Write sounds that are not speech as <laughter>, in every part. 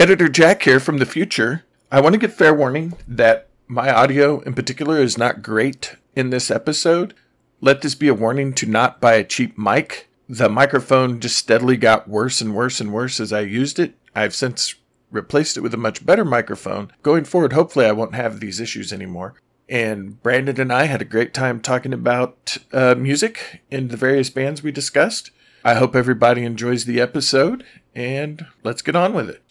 Editor Jack here from the future. I want to give fair warning that my audio in particular is not great in this episode. Let this be a warning to not buy a cheap mic. The microphone just steadily got worse and worse and worse as I used it. I've since replaced it with a much better microphone. Going forward, hopefully, I won't have these issues anymore. And Brandon and I had a great time talking about uh, music and the various bands we discussed. I hope everybody enjoys the episode, and let's get on with it.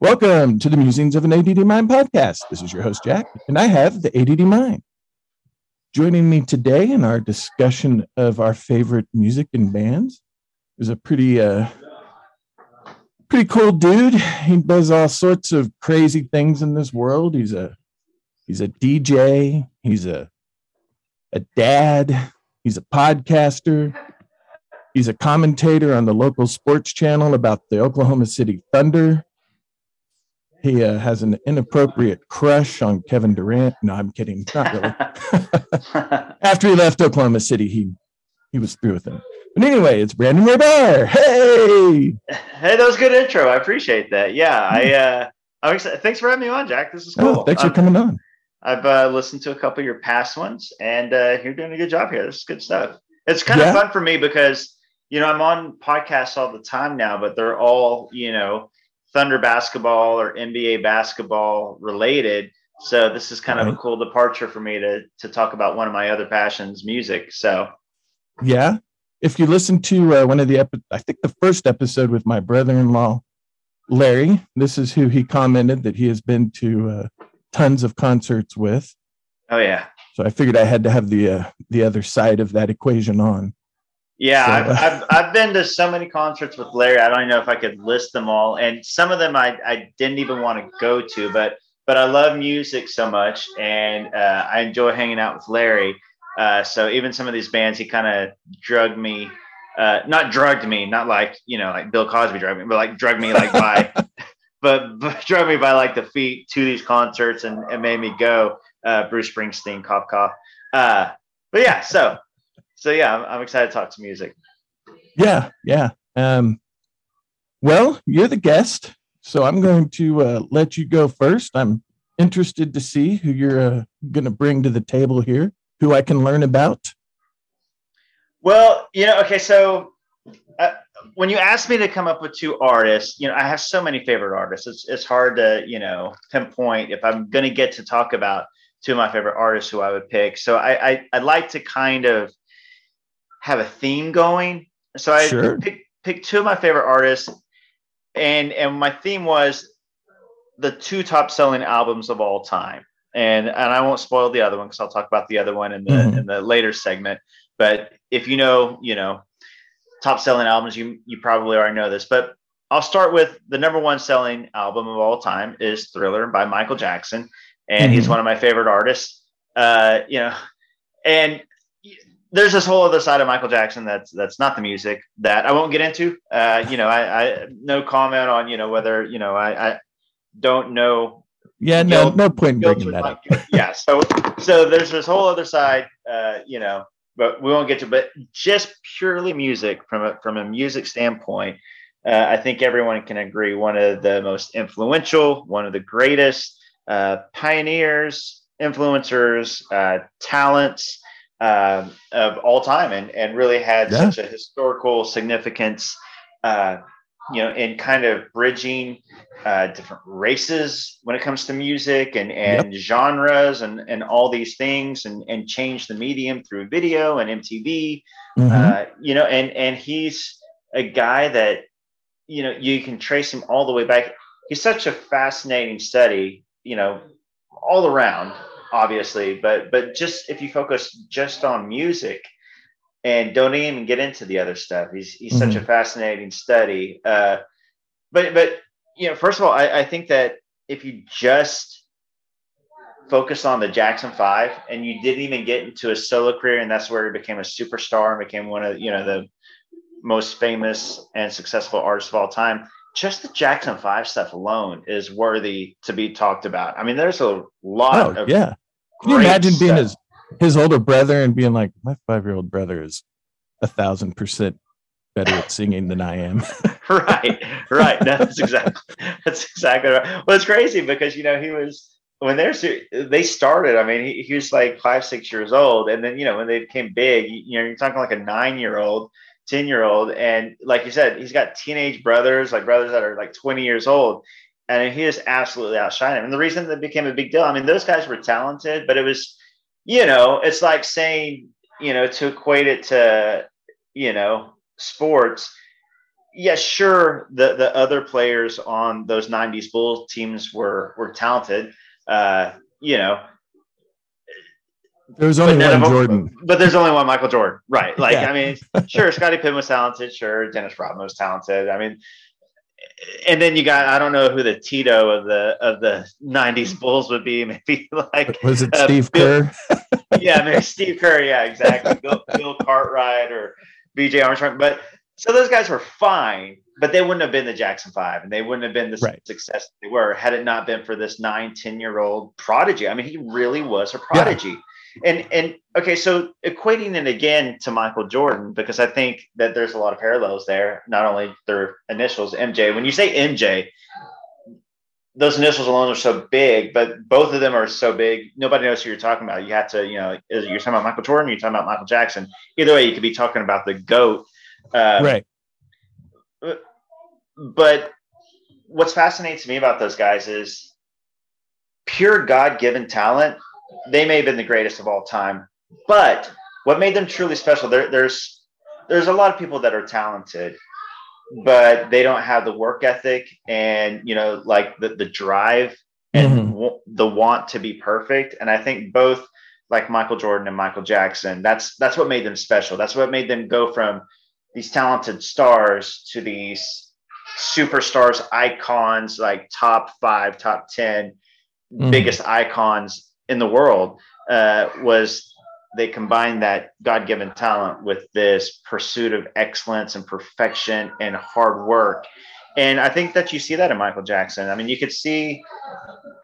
Welcome to the Musings of an ADD Mind podcast. This is your host, Jack, and I have the ADD Mind. Joining me today in our discussion of our favorite music and bands is a pretty, uh, pretty cool dude. He does all sorts of crazy things in this world. He's a, he's a DJ. He's a, a dad. He's a podcaster. He's a commentator on the local sports channel about the Oklahoma City Thunder he uh, has an inappropriate crush on Kevin Durant. No, I'm kidding. Not really. <laughs> After he left Oklahoma City, he he was through with him. But anyway, it's Brandon Weber. Hey, hey, that was a good intro. I appreciate that. Yeah, I uh, I'm excited. Thanks for having me on, Jack. This is oh, cool. Oh, thanks for coming on. I've uh, listened to a couple of your past ones, and uh, you're doing a good job here. This is good stuff. It's kind yeah. of fun for me because you know I'm on podcasts all the time now, but they're all you know Thunder basketball or NBA basketball related. So this is kind right. of a cool departure for me to to talk about one of my other passions, music. So yeah, if you listen to uh, one of the epi- I think the first episode with my brother-in-law Larry, this is who he commented that he has been to uh, tons of concerts with. Oh yeah. So I figured I had to have the uh, the other side of that equation on. Yeah, so, I've, I've, <laughs> I've been to so many concerts with Larry. I don't even know if I could list them all, and some of them I, I didn't even want to go to, but but I love music so much, and uh, I enjoy hanging out with Larry. Uh, so even some of these bands, he kind of drugged me, uh, not drugged me, not like you know like Bill Cosby drugged me, but like drugged me like by, <laughs> but, but <laughs> drugged me by like the feet to these concerts and, and made me go. Uh, Bruce Springsteen, cough cough. Uh, but yeah, so so yeah, I'm, I'm excited to talk to music. Yeah, yeah. Um, well, you're the guest, so I'm going to uh, let you go first. I'm interested to see who you're uh, going to bring to the table here, who I can learn about. Well, you know, okay, so uh, when you asked me to come up with two artists, you know, I have so many favorite artists. It's it's hard to you know pinpoint if I'm going to get to talk about two of my favorite artists who I would pick. So I, I I'd like to kind of have a theme going. So I sure. picked, picked two of my favorite artists, and and my theme was the two top selling albums of all time. And and I won't spoil the other one because I'll talk about the other one in the mm-hmm. in the later segment. But if you know, you know, top selling albums, you you probably already know this. But I'll start with the number one selling album of all time is Thriller by Michael Jackson, and mm-hmm. he's one of my favorite artists. Uh, you know, and there's this whole other side of Michael Jackson that's that's not the music that I won't get into. Uh, you know, I, I no comment on you know whether you know I, I don't know. Yeah, no, guilt, no point in bringing that up. yeah, so so there's this whole other side. Uh, you know, but we won't get to. But just purely music from a from a music standpoint, uh, I think everyone can agree one of the most influential, one of the greatest uh, pioneers, influencers, uh, talents uh, of all time and, and really had yeah. such a historical significance, uh, you know, in kind of bridging uh, different races when it comes to music and, and yep. genres and, and all these things and, and change the medium through video and MTV, mm-hmm. Uh, you know, and, and he's a guy that, you know, you can trace him all the way back. He's such a fascinating study, you know, all around obviously, but but just if you focus just on music and don't even get into the other stuff, he's he's mm-hmm. such a fascinating study. Uh, but but you know, first of all, I, I think that if you just focus on the Jackson Five and you didn't even get into a solo career, and that's where he became a superstar and became one of you know the most famous and successful artists of all time just the Jackson Five stuff alone is worthy to be talked about. I mean, there's a lot oh, of yeah. Can you imagine stuff. being his his older brother and being like, my five year old brother is a thousand percent better at singing than I am. <laughs> <laughs> right, right. No, that's exactly <laughs> that's exactly right. Well, it's crazy because you know he was when they're they started. I mean, he, he was like five, six years old, and then you know when they became big, you know, you're talking like a nine year old 10 year old. And like you said, he's got teenage brothers, like brothers that are like 20 years old. And he is absolutely outshining him. And the reason that became a big deal, I mean, those guys were talented, but it was, you know, it's like saying, you know, to equate it to, you know, sports. Yeah, sure. The the other players on those '90s Bulls teams were were talented. Uh, you know, there's only one Jordan. But there's only one Michael Jordan. Right. Like, yeah. I mean, <laughs> sure, Scottie Pippen was talented. Sure, Dennis Rodman was talented. I mean, and then you got I don't know who the Tito of the of the '90s Bulls would be. <laughs> Maybe like was it uh, Steve Kerr? <laughs> yeah, maybe Steve Kerr. Yeah, exactly. Bill, Bill Cartwright or B.J. Armstrong. But so those guys were fine, but they wouldn't have been the Jackson Five, and they wouldn't have been the right. success they were had it not been for this nine, ten year old prodigy. I mean, he really was a prodigy. Yeah and and okay, so equating it again to Michael Jordan because I think that there's a lot of parallels there. Not only their initials, MJ. When you say MJ, those initials alone are so big, but both of them are so big. Nobody knows who you're talking about. You have to, you know, you're talking about Michael Jordan, you're talking about Michael Jackson. Either way, you could be talking about the goat. Um, right. But what's fascinating to me about those guys is pure God given talent they may have been the greatest of all time. But what made them truly special, there, there's there's a lot of people that are talented, but they don't have the work ethic and you know like the the drive and mm-hmm. w- the want to be perfect. And I think both like Michael Jordan and Michael Jackson, that's that's what made them special. That's what made them go from these talented stars to these superstars, icons, like top five, top 10 mm-hmm. biggest icons in the world uh, was they combined that God-given talent with this pursuit of excellence and perfection and hard work. And I think that you see that in Michael Jackson. I mean, you could see,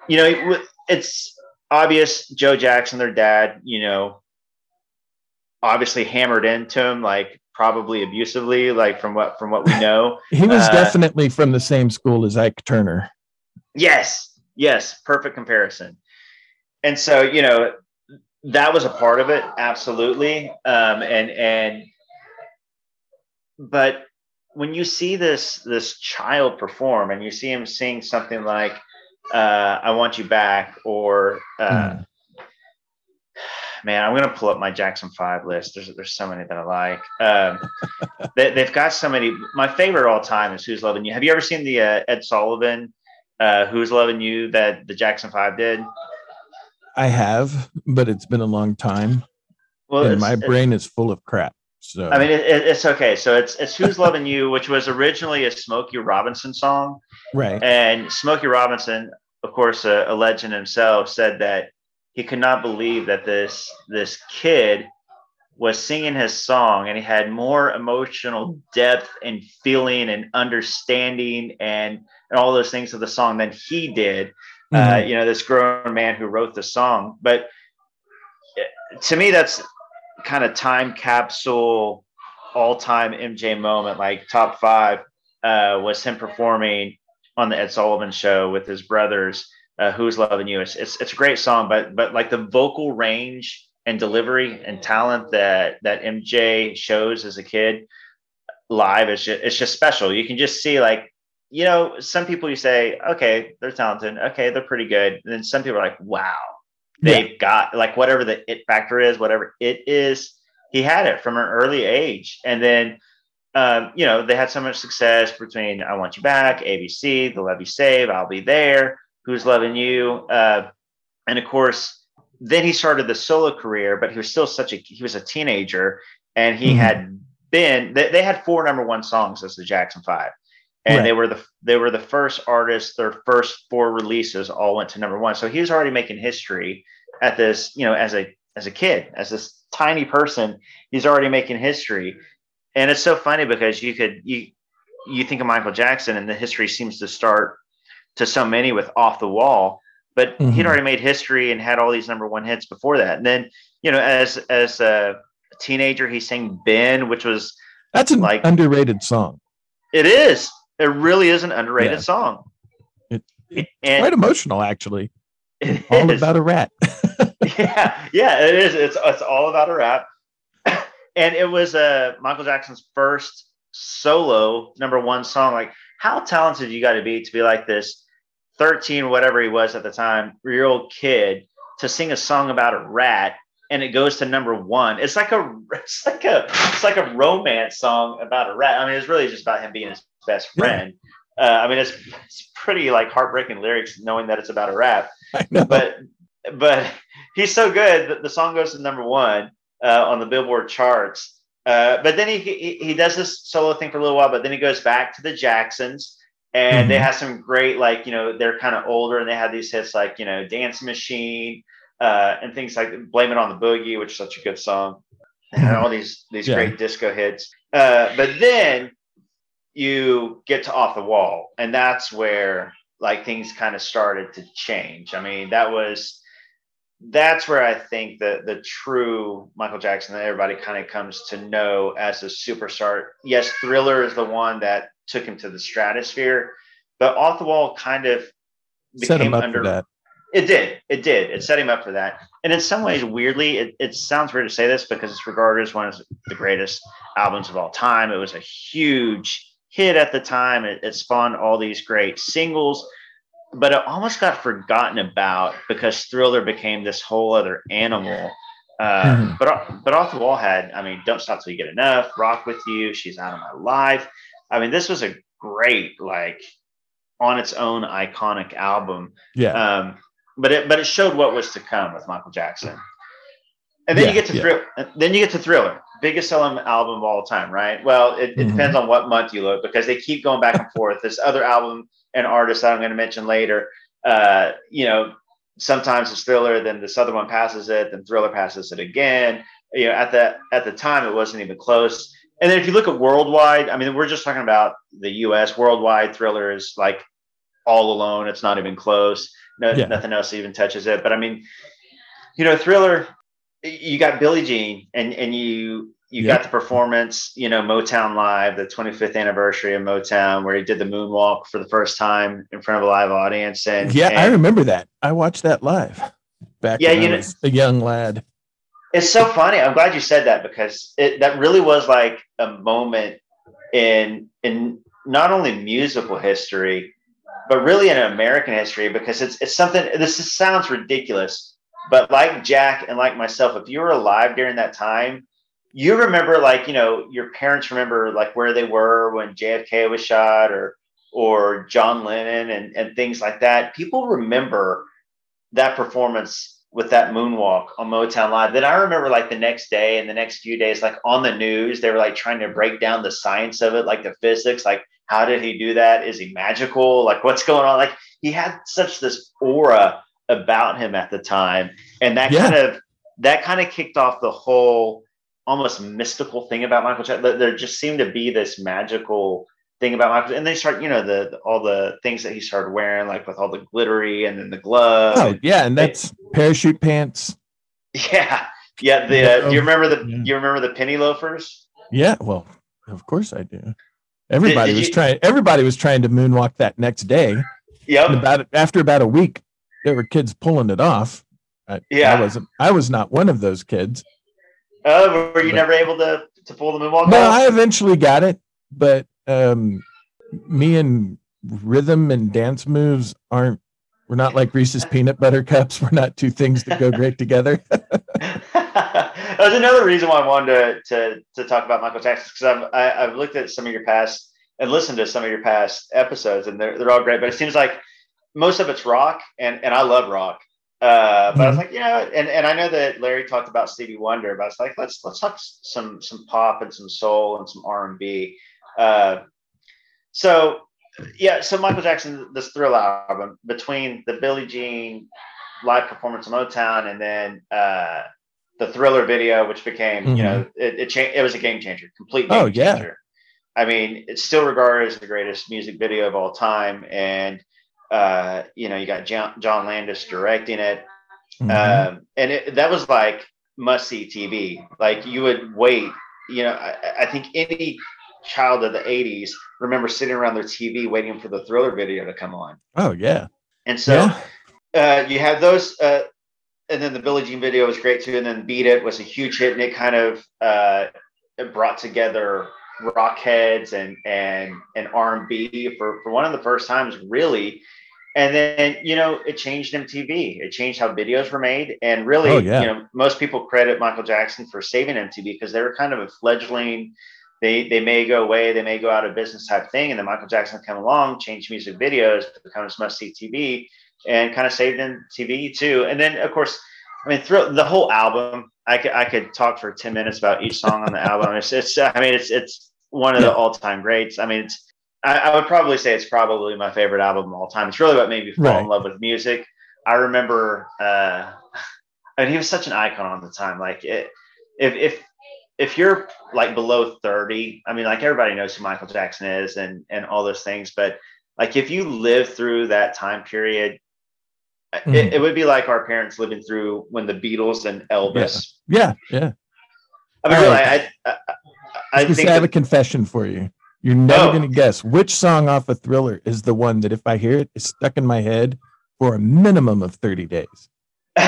you know, it's obvious Joe Jackson, their dad, you know, obviously hammered into him like probably abusively, like from what from what we know. <laughs> he was uh, definitely from the same school as Ike Turner. Yes, yes, perfect comparison and so you know that was a part of it absolutely. Um, and and but when you see this this child perform and you see him sing something like uh, i want you back or uh, mm. man i'm gonna pull up my jackson five list. There's there's so many that i like. Um, <laughs> they, have got so many. My favorite all time is who's loving you. Have you ever seen the uh, ed sullivan uh, who's loving you that the jackson five did I have, but it's been a long time. Well, and my brain is full of crap. So I mean, it, it's okay. So it's it's "Who's Loving You," which was originally a Smokey Robinson song, right? And Smokey Robinson, of course, a, a legend himself, said that he could not believe that this this kid was singing his song and he had more emotional depth and feeling and understanding and, and all those things of the song than he did mm-hmm. uh, you know, this grown man who wrote the song. But uh, to me, that's kind of time capsule, all time MJ moment, like top five uh, was him performing on the Ed Sullivan show with his brothers. Uh, Who's loving you? It's, it's, it's a great song, but but like the vocal range and delivery and talent that that MJ shows as a kid live is just, it's just special. You can just see like you know, some people you say, okay, they're talented. Okay, they're pretty good. And then some people are like, wow, they've yeah. got like whatever the it factor is, whatever it is, he had it from an early age. And then, um, you know, they had so much success between I Want You Back, ABC, The Love You Save, I'll Be There, Who's Loving You. Uh, and of course, then he started the solo career, but he was still such a he was a teenager, and he mm-hmm. had been they, they, had four number one songs as the Jackson Five, and right. they were the they were the first artists. Their first four releases all went to number one, so he was already making history at this. You know, as a as a kid, as this tiny person, he's already making history, and it's so funny because you could you you think of Michael Jackson, and the history seems to start to so many with off the wall but mm-hmm. he'd already made history and had all these number one hits before that. And then, you know, as as a teenager, he sang Ben, which was that's an like underrated song. It is. It really is an underrated yeah. song. It, it's and quite emotional, actually. all is. about a rat. <laughs> yeah, yeah, it is. It's it's all about a rat. <coughs> and it was uh, Michael Jackson's first solo number one song. Like, how talented you got to be to be like this 13, whatever he was at the time, year old kid to sing a song about a rat and it goes to number one. It's like a <laughs> it's like a it's like a romance song about a rat. I mean, it's really just about him being his best friend. Yeah. Uh, I mean, it's it's pretty like heartbreaking lyrics, knowing that it's about a rap. But but he's so good that the song goes to number one uh, on the Billboard charts. Uh, but then he, he he does this solo thing for a little while, but then he goes back to the Jacksons and mm-hmm. they have some great like you know they're kind of older and they have these hits like you know dance machine uh, and things like blame it on the boogie which is such a good song and <clears throat> all these these yeah. great disco hits uh, but then you get to off the wall and that's where like things kind of started to change i mean that was that's where i think that the true michael jackson that everybody kind of comes to know as a superstar yes thriller is the one that took him to the stratosphere. But off the wall kind of set him up under, for that. It did. It did. It set him up for that. And in some ways, weirdly, it, it sounds weird to say this because it's regarded as one of the greatest albums of all time. It was a huge hit at the time. It, it spawned all these great singles, but it almost got forgotten about because Thriller became this whole other animal. Uh, mm-hmm. But but off the wall had, I mean, don't stop till you get enough. Rock with you. She's out of my life. I mean, this was a great, like, on its own iconic album. Yeah. Um, but it but it showed what was to come with Michael Jackson. And then yeah, you get to yeah. Thrill, then you get to Thriller, biggest selling album of all time, right? Well, it, it mm-hmm. depends on what month you look because they keep going back and <laughs> forth. This other album and artist that I'm going to mention later, uh, you know, sometimes it's Thriller, then this other one passes it, then Thriller passes it again. You know, at the at the time, it wasn't even close. And then if you look at worldwide, I mean, we're just talking about the U.S. Worldwide thriller is like all alone. It's not even close. No, yeah. nothing else even touches it. But I mean, you know, thriller. You got Billie Jean, and and you you yep. got the performance. You know, Motown Live, the 25th anniversary of Motown, where he did the moonwalk for the first time in front of a live audience. And yeah, and, I remember that. I watched that live back yeah, when you I was know, a young lad. It's so funny. I'm glad you said that because it that really was like a moment in in not only musical history, but really in American history because it's it's something. This is, sounds ridiculous, but like Jack and like myself, if you were alive during that time, you remember like you know your parents remember like where they were when JFK was shot or or John Lennon and and things like that. People remember that performance with that moonwalk on Motown Live. Then I remember like the next day and the next few days, like on the news, they were like trying to break down the science of it, like the physics, like how did he do that? Is he magical? Like what's going on? Like he had such this aura about him at the time. And that yeah. kind of that kind of kicked off the whole almost mystical thing about Michael Jackson. There just seemed to be this magical thing about Michael. And they start, you know, the, the, all the things that he started wearing, like with all the glittery and then the gloves. Oh, yeah, and that's it, parachute pants. Yeah, yeah. The uh, do you remember the yeah. you remember the penny loafers? Yeah, well, of course I do. Everybody did, did was you, trying. Everybody was trying to moonwalk that next day. Yeah. About after about a week, there were kids pulling it off. I, yeah, I wasn't. I was not one of those kids. Oh, were you but, never able to to pull the moonwalk? No, off? I eventually got it, but um, me and rhythm and dance moves aren't we're not like Reese's peanut butter cups. <laughs> We're not two things that go great together. <laughs> <laughs> That's another reason why I wanted to to, to talk about Michael Jackson because I've I, have i have looked at some of your past and listened to some of your past episodes and they're they're all great. But it seems like most of it's rock and and I love rock. Uh, but mm-hmm. I was mm-hmm. like, you know, and, and I know that Larry talked about Stevie Wonder, but I was like, let's let's talk some some pop and some soul and some R and B. Uh, so yeah, so Michael Jackson, this Thriller album between the Billie Jean live performance on Motown and then uh, the Thriller video, which became mm-hmm. you know it it, cha- it was a game changer, complete game oh, yeah. changer. I mean, it's still regarded as the greatest music video of all time, and uh, you know, you got John, John Landis directing it. Mm-hmm. Um, and it, that was like must see TV. Like you would wait, you know, I, I, think any child of the 80s remember sitting around their TV waiting for the thriller video to come on. Oh, yeah. And so yeah. uh, you had those. Uh, and then the Billie Jean video was great too. And then Beat It was a huge hit. And it kind of uh, it brought together rock heads and and and R&B for, for one of the first times really and then you know it changed mtv it changed how videos were made. And really oh, yeah. you know most people credit michael jackson for saving mtv because they were kind of a fledgling they they may go away they may go out of business type thing. And then michael jackson come along changed music videos become becomes must see tv and kind of saved mtv too. And then of course i mean through the whole album i could i could talk for 10 minutes about each song on the <laughs> album. It's, it's i mean it's it's one of the all-time greats. I mean it's I, I, would probably say it's probably my favorite album of all time. It's really what made me fall right. in love with music. I remember, uh, I mean, he was such an icon on the time. Like, it, if if if you're like below thirty, I mean, like everybody knows who Michael Jackson is and and all those things. But like, if you live through that time period, mm. it, it, would be like our parents living through when the Beatles and Elvis. Yeah, yeah. yeah. I mean, really, I, I, I, I think I have a confession for you. You're never oh. going to guess which song off a thriller is the one that if I hear it, is stuck in my head for a minimum of 30 days. <laughs>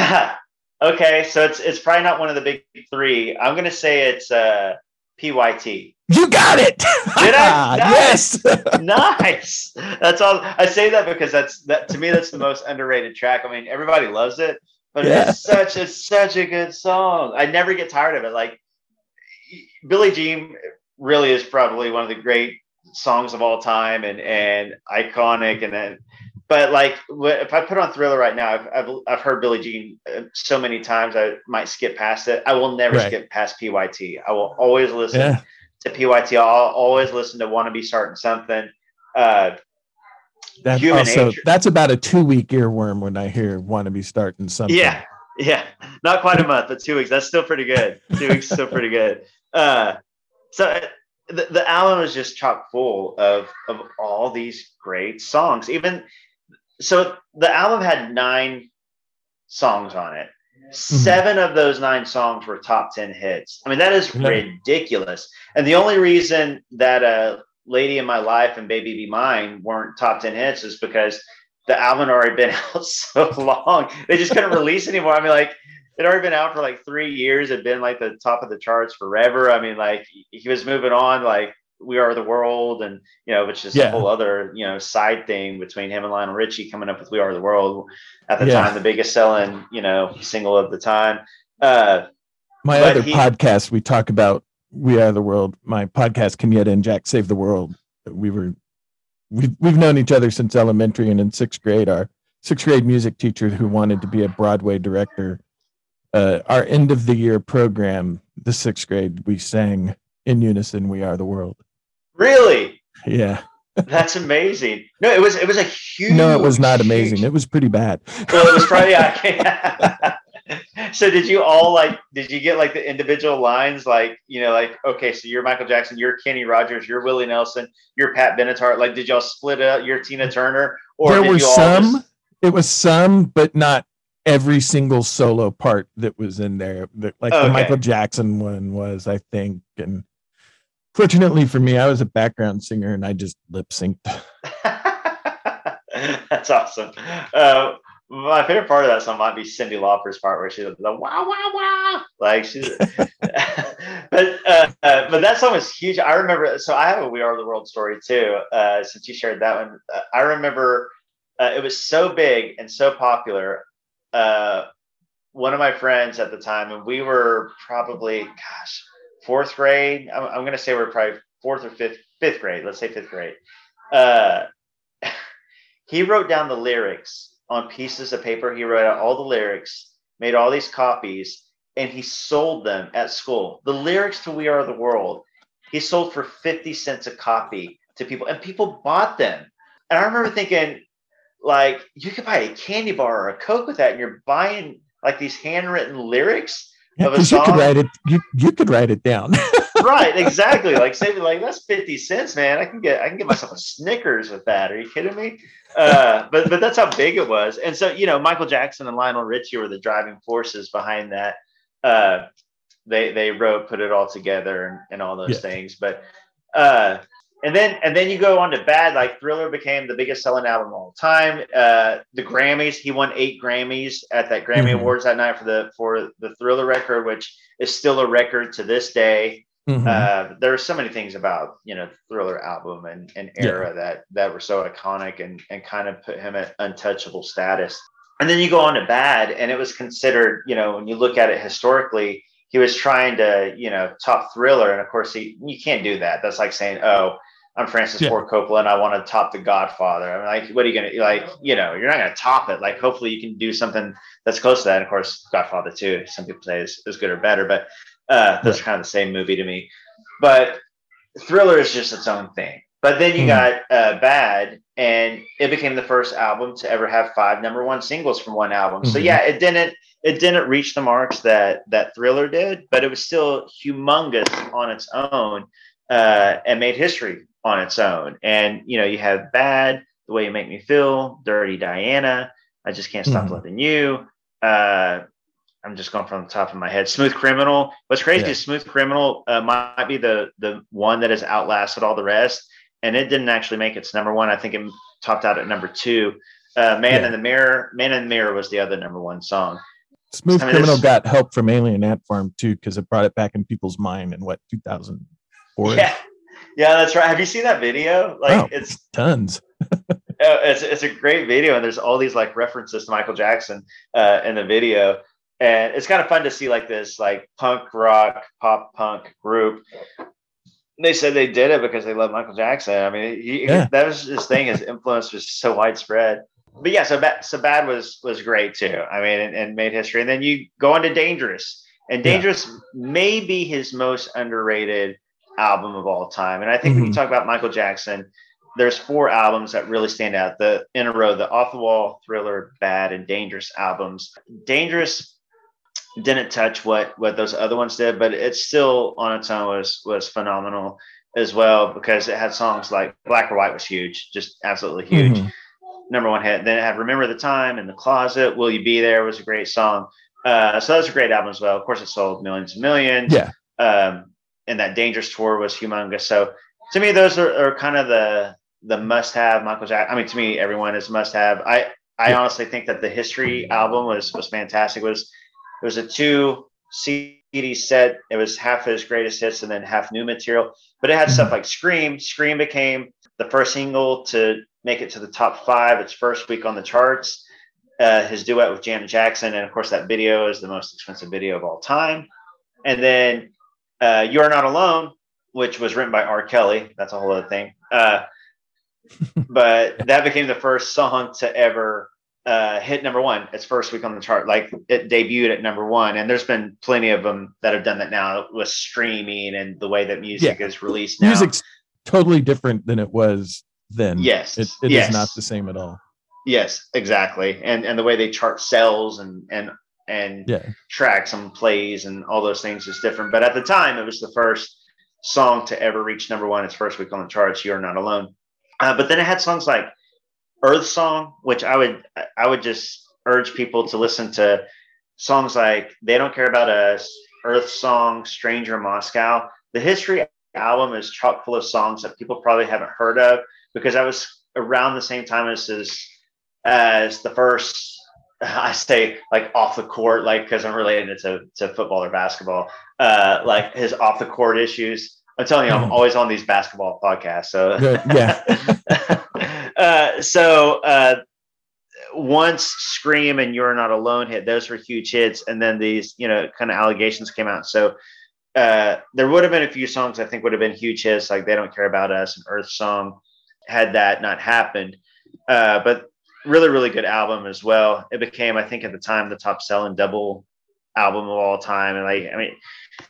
okay, so it's it's probably not one of the big three. I'm going to say it's uh, PYT. You got it. <laughs> Did I? <laughs> Nice. Yes. nice. That's all. I say that because that's that to me. That's the most underrated track. I mean, everybody loves it, but yeah. it's such a such a good song. I never get tired of it. Like Billie Jean really is probably one of the great songs of all time and and iconic and then but like if I put on Thriller right now, I've, I've, I've heard Billie Jean uh, so many times I might skip past it. I will never right. skip past PYT. I will always listen yeah. to PYT. I'll always listen to Want to Be Starting Something. Uh, that's also nature. that's about a two week earworm when I hear Want to Be Starting Something. Yeah, yeah, not quite a month, but two weeks. That's still pretty good. Two weeks still pretty good. Uh, so the, the album is just chock full of of all these great songs. Even so, the album had nine songs on it. Mm-hmm. Seven of those nine songs were top 10 hits. I mean, that is ridiculous. And the only reason that uh, Lady in My Life and Baby Be Mine weren't top 10 hits is because the album had already been <laughs> out so long. They just couldn't release anymore. I mean, like, it already been out for like three years. Had been like the top of the charts forever. I mean, like he was moving on. Like we are the world, and you know, which is yeah. a whole other you know side thing between him and Lionel Richie coming up with "We Are the World" at the yeah. time, the biggest selling you know single of the time. Uh, My other he, podcast, we talk about "We Are the World." My podcast, Kenyatta and Jack Save the World. We were we've we've known each other since elementary, and in sixth grade, our sixth grade music teacher who wanted to be a Broadway director uh, our end of the year program, the sixth grade, we sang in unison, "We Are the World." Really? Yeah. <laughs> That's amazing. No, it was it was a huge. No, it was not amazing. Huge... It was pretty bad. Well, it was <laughs> probably. Yeah. <laughs> so did you all like? Did you get like the individual lines? Like you know, like okay, so you're Michael Jackson, you're Kenny Rogers, you're Willie Nelson, you're Pat Benatar. Like, did y'all split up? You're Tina Turner, or there were some. Just... It was some, but not every single solo part that was in there. Like okay. the Michael Jackson one was, I think. And fortunately for me, I was a background singer and I just lip synced. <laughs> That's awesome. Uh, my favorite part of that song might be Cyndi Lauper's part where she's the wow wow wow like she's <laughs> <laughs> but uh, uh, but that song was huge I remember so I have a We Are the World story too uh, since you shared that one uh, I remember uh, it was so big and so popular uh, one of my friends at the time, and we were probably, gosh, fourth grade. I'm, I'm going to say we're probably fourth or fifth, fifth grade. Let's say fifth grade. Uh, <laughs> he wrote down the lyrics on pieces of paper. He wrote out all the lyrics, made all these copies, and he sold them at school. The lyrics to We Are the World, he sold for 50 cents a copy to people, and people bought them. And I remember thinking, like, you could buy a candy bar or a Coke with that, and you're buying like these handwritten lyrics yeah, of a song. You could write it, you, you could write it down. <laughs> right, exactly. Like say like that's 50 cents, man. I can get I can get myself a Snickers with that. Are you kidding me? Uh, but but that's how big it was. And so, you know, Michael Jackson and Lionel Richie were the driving forces behind that. Uh, they they wrote, put it all together and, and all those yeah. things. But uh and then and then you go on to bad like thriller became the biggest selling album of all time uh the grammys he won eight grammys at that grammy mm-hmm. awards that night for the for the thriller record which is still a record to this day mm-hmm. uh there are so many things about you know thriller album and, and era yeah. that that were so iconic and and kind of put him at untouchable status and then you go on to bad and it was considered you know when you look at it historically he was trying to, you know, top Thriller, and of course, he you can't do that. That's like saying, "Oh, I'm Francis yeah. Ford Coppola, and I want to top The Godfather." I'm like, what are you gonna like? You know, you're not gonna top it. Like, hopefully, you can do something that's close to that. And of course, Godfather too. Some people say is, is good or better, but uh, those are kind of the same movie to me. But Thriller is just its own thing. But then you mm. got uh, Bad, and it became the first album to ever have five number one singles from one album. Mm-hmm. So yeah, it didn't it didn't reach the marks that that Thriller did, but it was still humongous on its own uh, and made history on its own. And you know, you have Bad, The Way You Make Me Feel, Dirty Diana, I Just Can't Stop mm-hmm. Loving You. Uh, I'm just going from the top of my head. Smooth Criminal. What's crazy yeah. is Smooth Criminal uh, might be the the one that has outlasted all the rest, and it didn't actually make its number one. I think it topped out at number two. Uh, Man yeah. in the Mirror. Man in the Mirror was the other number one song. Smooth I mean, Criminal got help from Alien Ant Farm too because it brought it back in people's mind in what 2004. Yeah, yeah, that's right. Have you seen that video? Like oh, it's tons. <laughs> Oh, it's it's a great video, and there's all these like references to Michael Jackson uh, in the video, and it's kind of fun to see like this like punk rock pop punk group. They said they did it because they love Michael Jackson. I mean, he, yeah. that was his thing. His influence was so widespread but yeah, so bad, so bad was was great too. I mean, and, and made history. And then you go on to Dangerous, and Dangerous yeah. may be his most underrated album of all time. And I think mm-hmm. when you talk about Michael Jackson, there's four albums that really stand out. The in a row, the Off the Wall, Thriller, Bad, and Dangerous albums. Dangerous didn't touch what what those other ones did, but it still on its own was was phenomenal as well because it had songs like Black or White was huge, just absolutely huge. Mm-hmm number one hit. Then it had Remember the Time in the Closet, Will You Be There was a great song. Uh, so that was a great album as well. Of course, it sold millions and millions. Yeah. Um, and that Dangerous tour was humongous. So to me, those are, are kind of the the must have Michael Jackson. I mean, to me, everyone is must have. I I yeah. honestly think that the History album was was fantastic. It was it was a two CD set. It was half his greatest hits and then half new material. But it had stuff like Scream. Scream became the first single to make it to the top five its first week on the charts. Uh, his duet with Janet Jackson, and of course, that video is the most expensive video of all time. And then uh, "You Are Not Alone," which was written by R. Kelly. That's a whole other thing. Uh, <laughs> but that became the first song to ever uh, hit number one its first week on the chart. Like it debuted at number one, and there's been plenty of them that have done that now with streaming and the way that music yeah. is released now. Music's totally different than it was then. Yes, it, it yes. is not the same at all. Yes, exactly, and and the way they chart sales and and and yeah. tracks and plays and all those things is different. But at the time, it was the first song to ever reach number one its first week on the charts. You're not alone. Uh, but then it had songs like Earth Song, which I would I would just urge people to listen to songs like They Don't Care About Us, Earth Song, Stranger Moscow. The history album is chock full of songs that people probably haven't heard of because I was around the same time as as, as the first I say like off the court, like because I'm related to, to football or basketball, uh, like his off the court issues. I'm telling you, I'm mm-hmm. always on these basketball podcasts. So yeah. <laughs> uh, so uh, once Scream and You're Not Alone hit, those were huge hits, and then these you know kind of allegations came out. So uh, there would have been a few songs I think would have been huge hits, like "They Don't Care About Us" and "Earth Song." Had that not happened, uh, but really, really good album as well. It became, I think, at the time, the top selling double album of all time. And like, I mean,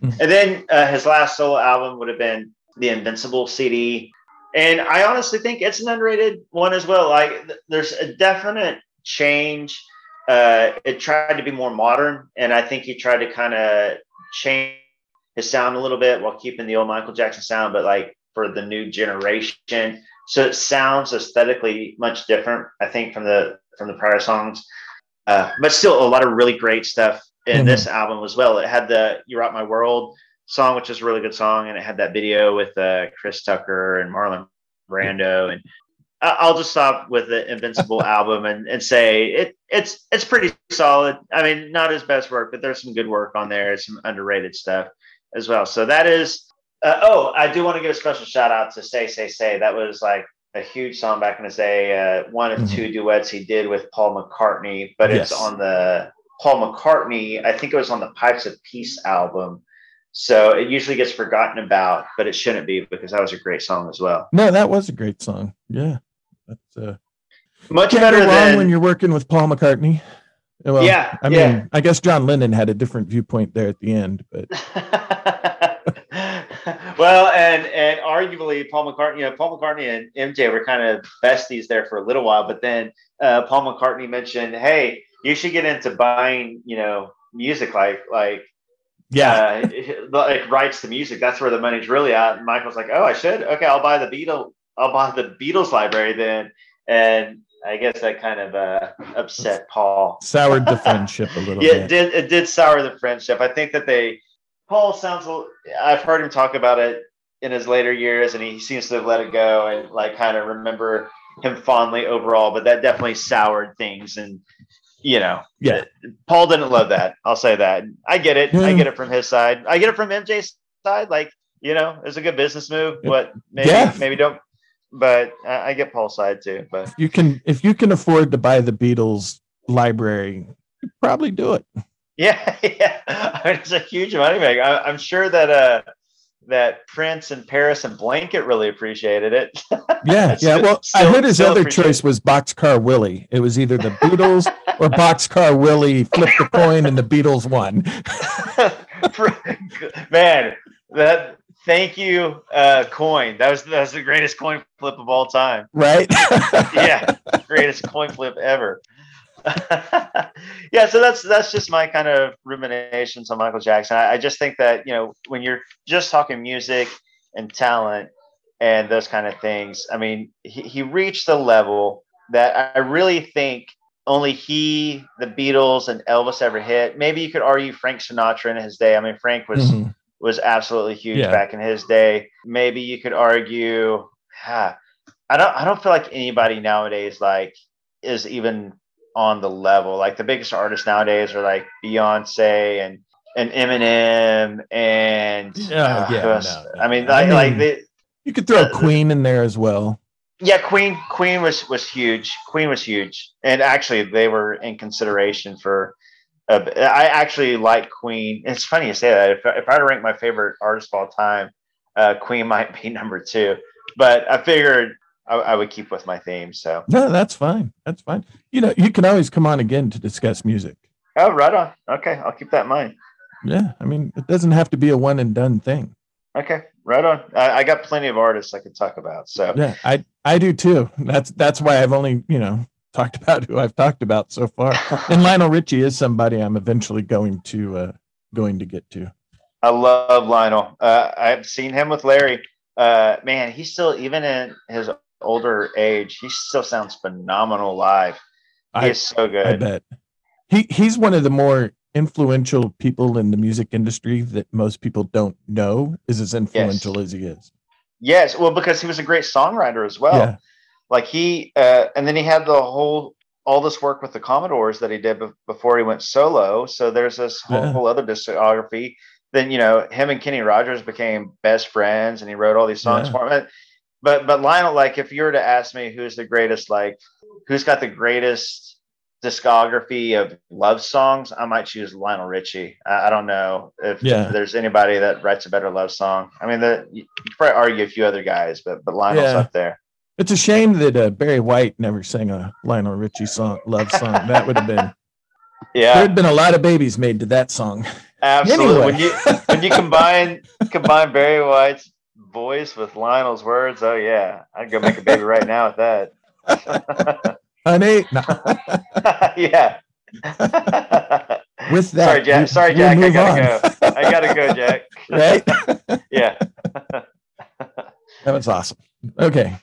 mm-hmm. and then uh, his last solo album would have been the Invincible CD. And I honestly think it's an underrated one as well. Like, th- there's a definite change. Uh, it tried to be more modern, and I think he tried to kind of change his sound a little bit while keeping the old Michael Jackson sound, but like for the new generation. So it sounds aesthetically much different, I think, from the from the prior songs. Uh, but still a lot of really great stuff in mm-hmm. this album as well. It had the "You Rock My World" song, which is a really good song, and it had that video with uh, Chris Tucker and Marlon Brando. And I'll just stop with the Invincible <laughs> album and, and say it it's it's pretty solid. I mean, not his best work, but there's some good work on there, some underrated stuff as well. So that is. Uh, oh, I do want to give a special shout out to "Say Say Say." That was like a huge song back in the day. Uh, one of mm-hmm. two duets he did with Paul McCartney, but yes. it's on the Paul McCartney. I think it was on the Pipes of Peace album. So it usually gets forgotten about, but it shouldn't be because that was a great song as well. No, that was a great song. Yeah, that's uh, much better than when you're working with Paul McCartney. Well, yeah, I mean, yeah. I guess John Lennon had a different viewpoint there at the end, but <laughs> well, and and arguably Paul McCartney, you know, Paul McCartney and MJ were kind of besties there for a little while, but then uh, Paul McCartney mentioned, "Hey, you should get into buying, you know, music like like yeah, uh, <laughs> like rights to music. That's where the money's really at." And Michael's like, "Oh, I should. Okay, I'll buy the Beatles. I'll buy the Beatles library then." And I guess that kind of uh, upset Paul. Soured the <laughs> friendship a little yeah, bit. it did. It did sour the friendship. I think that they Paul sounds. I've heard him talk about it in his later years, and he seems to have let it go and like kind of remember him fondly overall. But that definitely soured things, and you know, yeah, Paul didn't love that. I'll say that. I get it. I get it from his side. I get it from MJ's side. Like you know, it's a good business move, but maybe yeah. maybe don't. But I, I get Paul's side too. But you can if you can afford to buy the Beatles library, probably do it. Yeah, <laughs> yeah. I mean, it's a huge money maker. I, am sure that uh that Prince and Paris and Blanket really appreciated it. <laughs> yeah, yeah. Well, still, I heard his other choice was Boxcar Willie. It was either the Beatles or Boxcar Willie flipped the coin and the Beatles won. <laughs> Man, that thank you, uh, coin. That was that's the greatest coin flip of all time. Right? yeah, greatest coin flip ever. <laughs> yeah, so that's that's just my kind of ruminations on Michael Jackson. I, I, just think that you know when you're just talking music and talent and those kind of things, I mean, he, he reached the level that I really think only he, the Beatles, and Elvis ever hit. Maybe you could argue Frank Sinatra in his day. I mean, Frank was mm-hmm. was absolutely huge yeah. back in his day. Maybe you could argue. Ah, I don't. I don't feel like anybody nowadays like is even on the level. Like the biggest artists nowadays are like Beyonce and and Eminem and uh, yeah, no, no. I mean like I mean, like they, you could throw uh, Queen in there as well. Yeah, Queen Queen was was huge. Queen was huge, and actually they were in consideration for. Uh, I actually like Queen. It's funny you say that. If, if I had to rank my favorite artist of all time, uh, Queen <laughs> might be number two. But I figured I, I, would keep with my theme. So no, that's fine. That's fine. You know, you can always come on again to discuss music. Oh, right on. Okay, I'll keep that in mind. Yeah, I mean, it doesn't have to be a one and done thing. Okay, right on. I, I got plenty of artists I could talk about. So yeah, I I do too. That's that's why I've only you know talked <laughs> about who I've talked about so far. <laughs> and Lionel Richie is somebody I'm eventually going to uh going to get to. I love Lionel. Uh, I've seen him with Larry. Uh, man, he's still even in his older age, he still sounds phenomenal live. He I, is so good. I bet. He he's one of the more influential people in the music industry that most people don't know is as influential yes. as he is. Yes, well, because he was a great songwriter as well. Yeah. Like he, uh, and then he had the whole all this work with the Commodores that he did be- before he went solo. So there's this whole, yeah. whole other discography. Then you know him and Kenny Rogers became best friends, and he wrote all these songs yeah. for him but but Lionel, like if you were to ask me who's the greatest, like who's got the greatest discography of love songs, I might choose Lionel Richie. I, I don't know if, yeah. there's anybody that writes a better love song. I mean, the, you could probably argue a few other guys, but but Lionel's yeah. up there. It's a shame that uh, Barry White never sang a Lionel Richie song, love song. That would have been. <laughs> Yeah, There had been a lot of babies made to that song. absolutely. Anyway. When you when you combine combine Barry White's voice with Lionel's words, oh yeah, I'd go make a baby right now with that. <laughs> Honey, <laughs> yeah. <laughs> with that. sorry, Jack. Sorry, Jack. I gotta on. go. I gotta go, Jack. right? Yeah. That was awesome. Okay.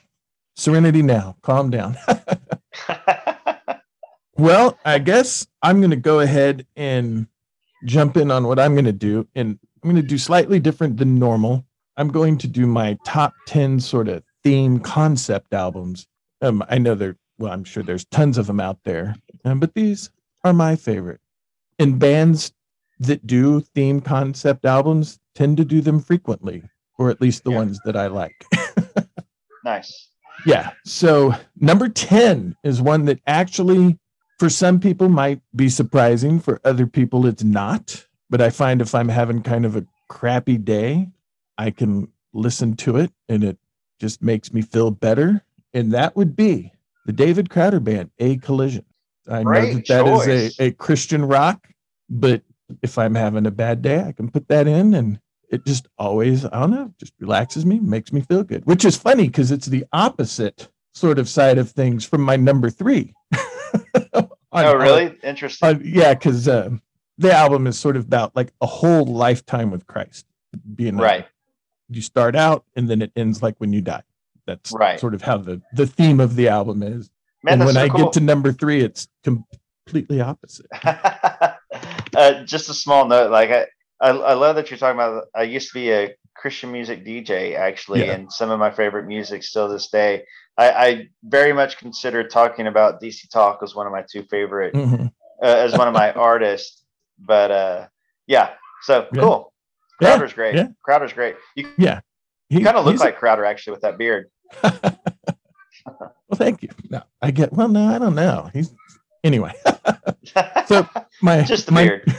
Serenity now. Calm down. well, I guess I'm going to go ahead and jump in on what I'm going to do. And I'm going to do slightly different than normal. I'm going to do my top 10 sort of theme concept albums. Um, I know there, well, I'm sure there's tons of them out there, um, but these are my favorite. And bands that do theme concept albums tend to do them frequently, or at least the Yeah. ones that I like. <laughs> nice. Yeah. So number 10 is one that actually, for some people, might be surprising. For other people, it's not. But I find if I'm having kind of a crappy day, I can listen to it and it just makes me feel better. And that would be the David Crowder Band, A Collision. I know Great that that is choice. a, a Christian rock, but if I'm having a bad day, I can put that in and it just always, I don't know, just relaxes me, makes me feel good, which is funny because it's the opposite sort of side of things from my number three. <laughs> On- Oh, really? Interesting. on- yeah, because uh, the album is sort of about like a whole lifetime with Christ. Being right. You start out and then it ends like when you die. That's Right. sort of how the, the theme of the album is. Man, and when so I cool. get to number three, it's completely opposite. <laughs> uh, just a small note, like I, I, I love that you're talking about. I used to be a Christian music DJ, actually, Yeah. and some of my favorite music still this day. I, I very much consider talking about DC Talk as one of my two favorite, Mhm. uh, as one of my <laughs> artists. But uh, yeah, so Yeah. cool. Yeah, Crowder's great. yeah. Crowder's great. You yeah. He kind of look like Crowder actually with that beard. <laughs> Well, thank you. No, I get. Well, no, I don't know. He's anyway. <laughs> So my <laughs> just the my, beard.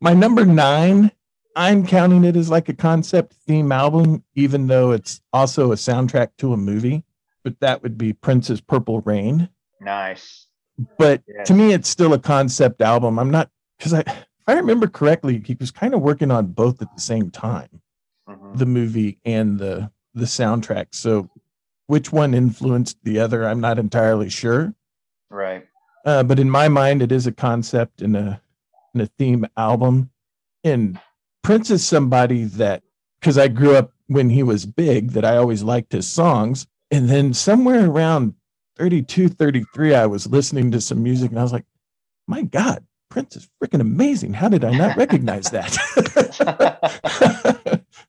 my number nine. I'm counting it as like a concept theme album, even though it's also a soundtrack to a movie. But that would be Prince's Purple Rain. Nice. But Yes. to me, it's still a concept album. I'm not because I, I remember correctly, he was kind of working on both at the same time, Mhm. the movie and the the soundtrack. So, which one influenced the other? I'm not entirely sure. Right. Uh, but in my mind, it is a concept and a and a theme album. And Prince is somebody that because I grew up when he was big, that I always liked his songs. And then somewhere around 32, 33, I was listening to some music and I was like, my God, Prince is freaking amazing. How did I not recognize that?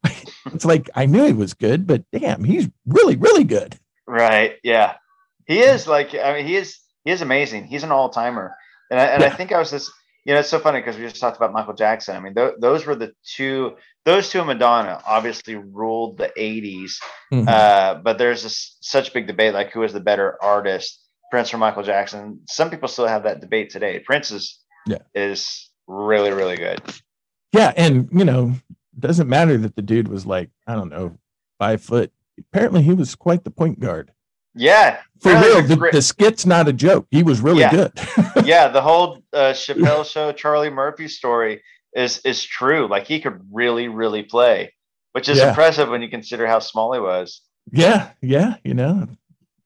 <laughs> it's like I knew he was good, but damn, he's really, really good. Right. Yeah. He is like I mean he is he is amazing. He's an all timer, and I, and I think I was just you know it's so funny because we just talked about Michael Jackson. I mean th- those were the two those two Madonna obviously ruled the '80s, Mhm. uh, but there's this, such big debate like who is the better artist, Prince or Michael Jackson. Some people still have that debate today. Prince is Yeah. is really really good. Yeah, and you know, doesn't matter that the dude was like, I don't know, five foot. Apparently he was quite the point guard. Yeah. For real, the, the skit's not a joke. He was really Yeah. good. <laughs> yeah, the whole uh, Chappelle show, Charlie Murphy story is is true. Like he could really, really play, which is Yeah. impressive when you consider how small he was. yeah, yeah, you know,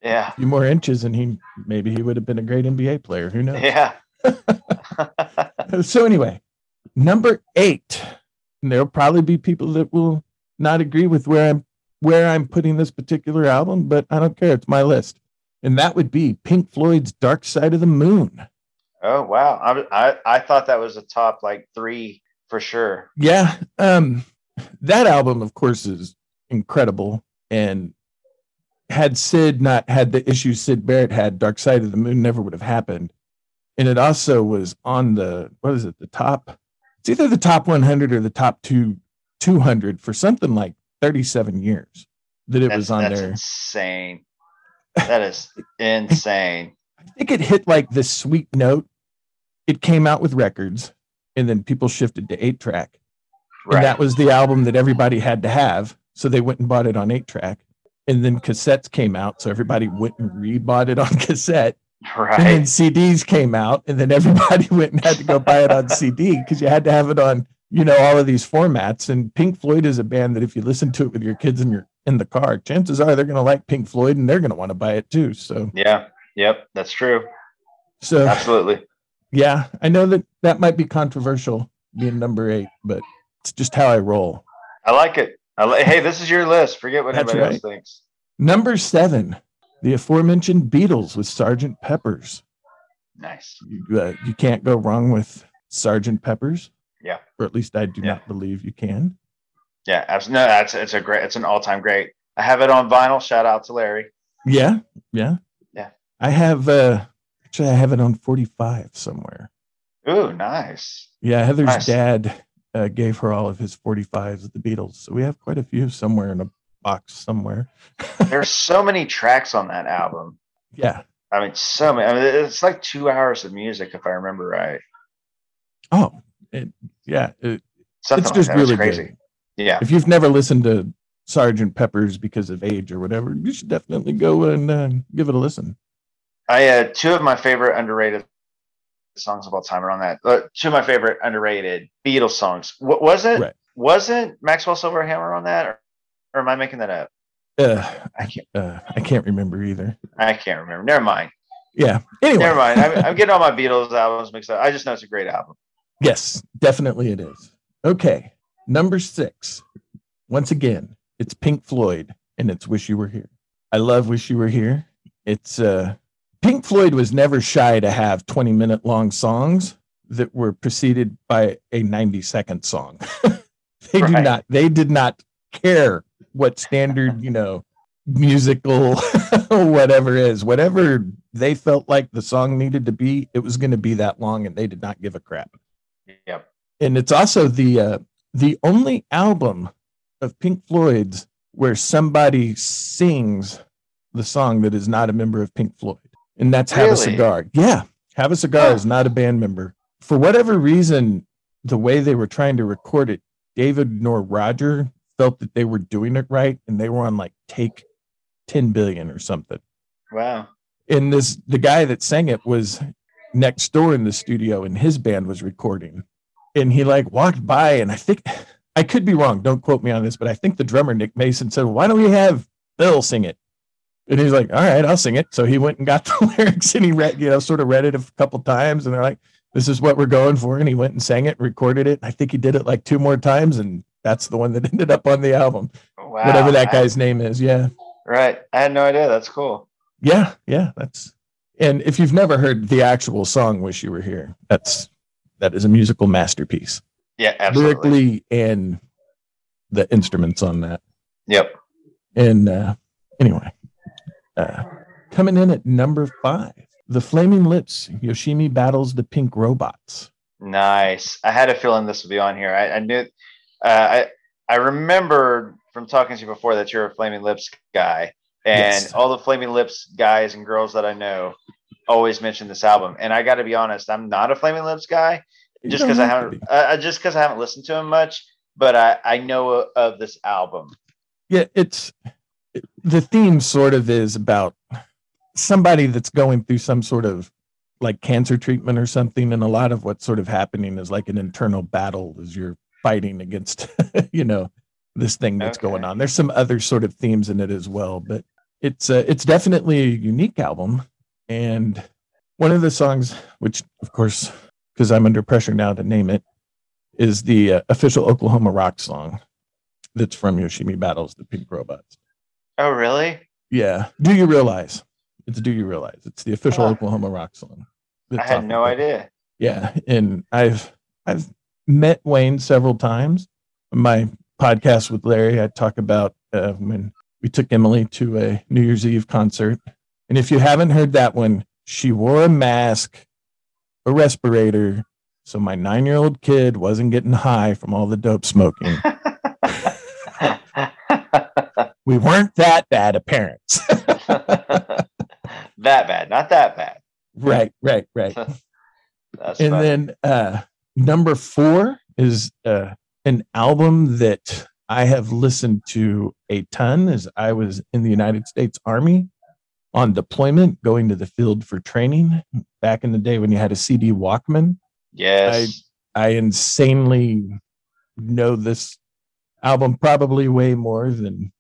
Yeah, a few more inches and he maybe he would have been a great NBA player. Who knows? yeah. <laughs> So anyway, number eight. And there'll probably be people that will not agree with where I'm where I'm putting this particular album, but I don't care. It's my list. And that would be Pink Floyd's Dark Side of the Moon. oh wow, I, I I thought that was a top like three for sure. Yeah. Um that album, of course, is incredible. And had Syd not had the issues Syd Barrett had, Dark Side of the Moon never would have happened. And it also was on the what is it, the top? It's either the top 100 or the top two 200 for something like 37 years that it That's, was on that's there. insane. That is insane. <laughs> I think it hit like this sweet note. It came out with records, and then people shifted to eight track. Right. And that was the album that everybody had to have. So they went and bought it on eight track. and then cassettes came out, so everybody went and rebought it on <laughs> cassette. Right. And then CDs came out, and then <laughs> everybody went and had to go buy it on CD because you had to have it on, you know, all of these formats. And Pink Floyd is a band that if you listen to it with your kids in your in the car, chances are they're going to like Pink Floyd and they're going to want to buy it too. So yeah. Yep. That's true. so Absolutely. yeah, I know that that might be controversial being number eight, but it's just how I roll. I like it. I li- hey, this is your list. Forget what That's anybody else thinks. Number seven, the aforementioned Beatles with Sergeant Pepper's. Nice. You, uh, you can't go wrong with Sergeant Pepper's. Yeah. Or at least I do Yeah. not believe you can. Yeah. Absolutely. No, that's it's a great. It's an all time great. I have it on vinyl. Shout out to Larry. Yeah, yeah, Yeah. I have uh actually I have it on 45 somewhere. Ooh, nice. Yeah, Heather's Nice. dad uh, gave her all of his 45s of the Beatles, so we have quite a few somewhere in a box somewhere. <laughs> There's so many tracks on that album. Yeah. I mean, so many. I mean, it's like two hours of music, if I remember right. Oh, it, yeah. It, Something it's just really crazy. good. Yeah. If you've never listened to Sergeant Pepper's because of age or whatever, you should definitely go and uh, give it a listen. I had two of my favorite underrated songs of all time are on that. Uh, two of my favorite underrated Beatles songs. What was it? Right. Wasn't Maxwell Silver Hammer on that, or, or am I making that up? Uh, I can't. uh, I can't remember either. I can't remember. Never mind. Yeah. Anyway, Never mind. I'm, I'm <laughs> getting all my Beatles albums mixed up. I just know it's a great album. Yes, definitely it is. Okay. Number six. Once again, it's Pink Floyd and it's Wish You Were Here. I love Wish You Were Here. It's uh Pink Floyd was never shy to have 20 minute long songs that were preceded by a 90 second song. <laughs> they do not they did not care what standard, you know, musical <laughs> whatever is. Whatever they felt like the song needed to be, it was going to be that long and they did not give a crap Yep. and it's also the uh, the only album of Pink Floyd's where somebody sings the song that is not a member of Pink Floyd, and that's "Have a Cigar." Yeah, "Have a Cigar" Huh. is not a band member for whatever reason. The way they were trying to record it, David nor Roger felt that they were doing it right, and they were on like take ten billion or something. Wow. and this the guy that sang it was next door in the studio and his band was recording. And he like walked by and i think i could be wrong don't quote me on this but i think the drummer nick mason said why don't we have bill sing it? And he's like all right i'll sing it. So he went and got <laughs> the lyrics and he read you know sort of read it a couple times and they're like this is what we're going for and he went and sang it recorded it. I think he did it like two more times and that's the one that <laughs> ended up on the album Wow. whatever that I- guy's name is yeah right. I had no idea. That's cool. Yeah, yeah, that's and if you've never heard the actual song "Wish You Were Here," that's that is a musical masterpiece, Yeah. Absolutely. lyrically and the instruments on that. Yep. And uh, anyway, uh, coming in at number five, the Flaming Lips. Yoshimi battles the Pink Robots. Nice. I had a feeling this would be on here. I, I knew. Uh, I I remembered from talking to you before that you're a Flaming Lips guy, and Yes. all the Flaming Lips guys and girls that I know always mention this album. And I got to be honest, I'm not a Flaming Lips guy, just because I haven't. Uh, just because I haven't listened to him much, but I I know of this album. Yeah, it's the theme sort of is about somebody that's going through some sort of like cancer treatment or something and a lot of what's sort of happening is like an internal battle as you're fighting against <laughs> you know this thing that's Okay. going on. There's some other sort of themes in it as well but it's uh, it's definitely a unique album. And one of the songs which of course because i'm under pressure now to name it is the uh, official oklahoma rock song that's from yoshimi battles the pink robots. Oh, really? yeah. Do you realize? It's do you realize. It's the official Huh. oklahoma rock song. I had no idea. Yeah, and I've I've met Wayne several times. My podcast with Larry, I talk about uh, when we took Emily to a New Year's Eve concert, and if you haven't heard that one, she wore a mask, a respirator, so my nine-year-old kid wasn't getting high from all the dope smoking. <laughs> we weren't that bad of parents. <laughs> that bad, not that bad. right, right, right. <laughs> That's and funny. then uh number four is uh an album that I have listened to a ton as I was in the United States Army on deployment, going to the field for training back in the day when you had a CD Walkman. Yes. I insanely know this album probably way more than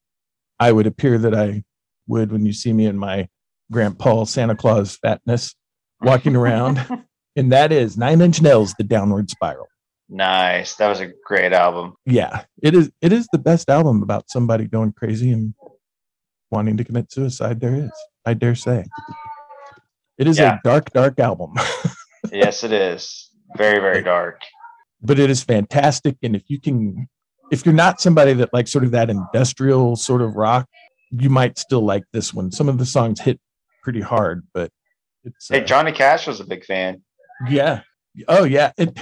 I would appear that I would when you see me in my grandpa Santa Claus fatness walking around. <laughs> and that is Nine Inch Nails, The Downward Spiral. Nice. That was a great album. Yeah, it is. It is the best album about somebody going crazy and wanting to commit suicide. There is, I dare say, it is Yeah. a dark, dark album, <laughs> yes, it is. Very, very dark. but it is fantastic. And if you can, if you're not somebody that likes sort of that industrial sort of rock, you might still like this one. Some of the songs hit pretty hard, but it's Hey, uh, Johnny Cash was a big fan. Yeah. Oh, yeah. It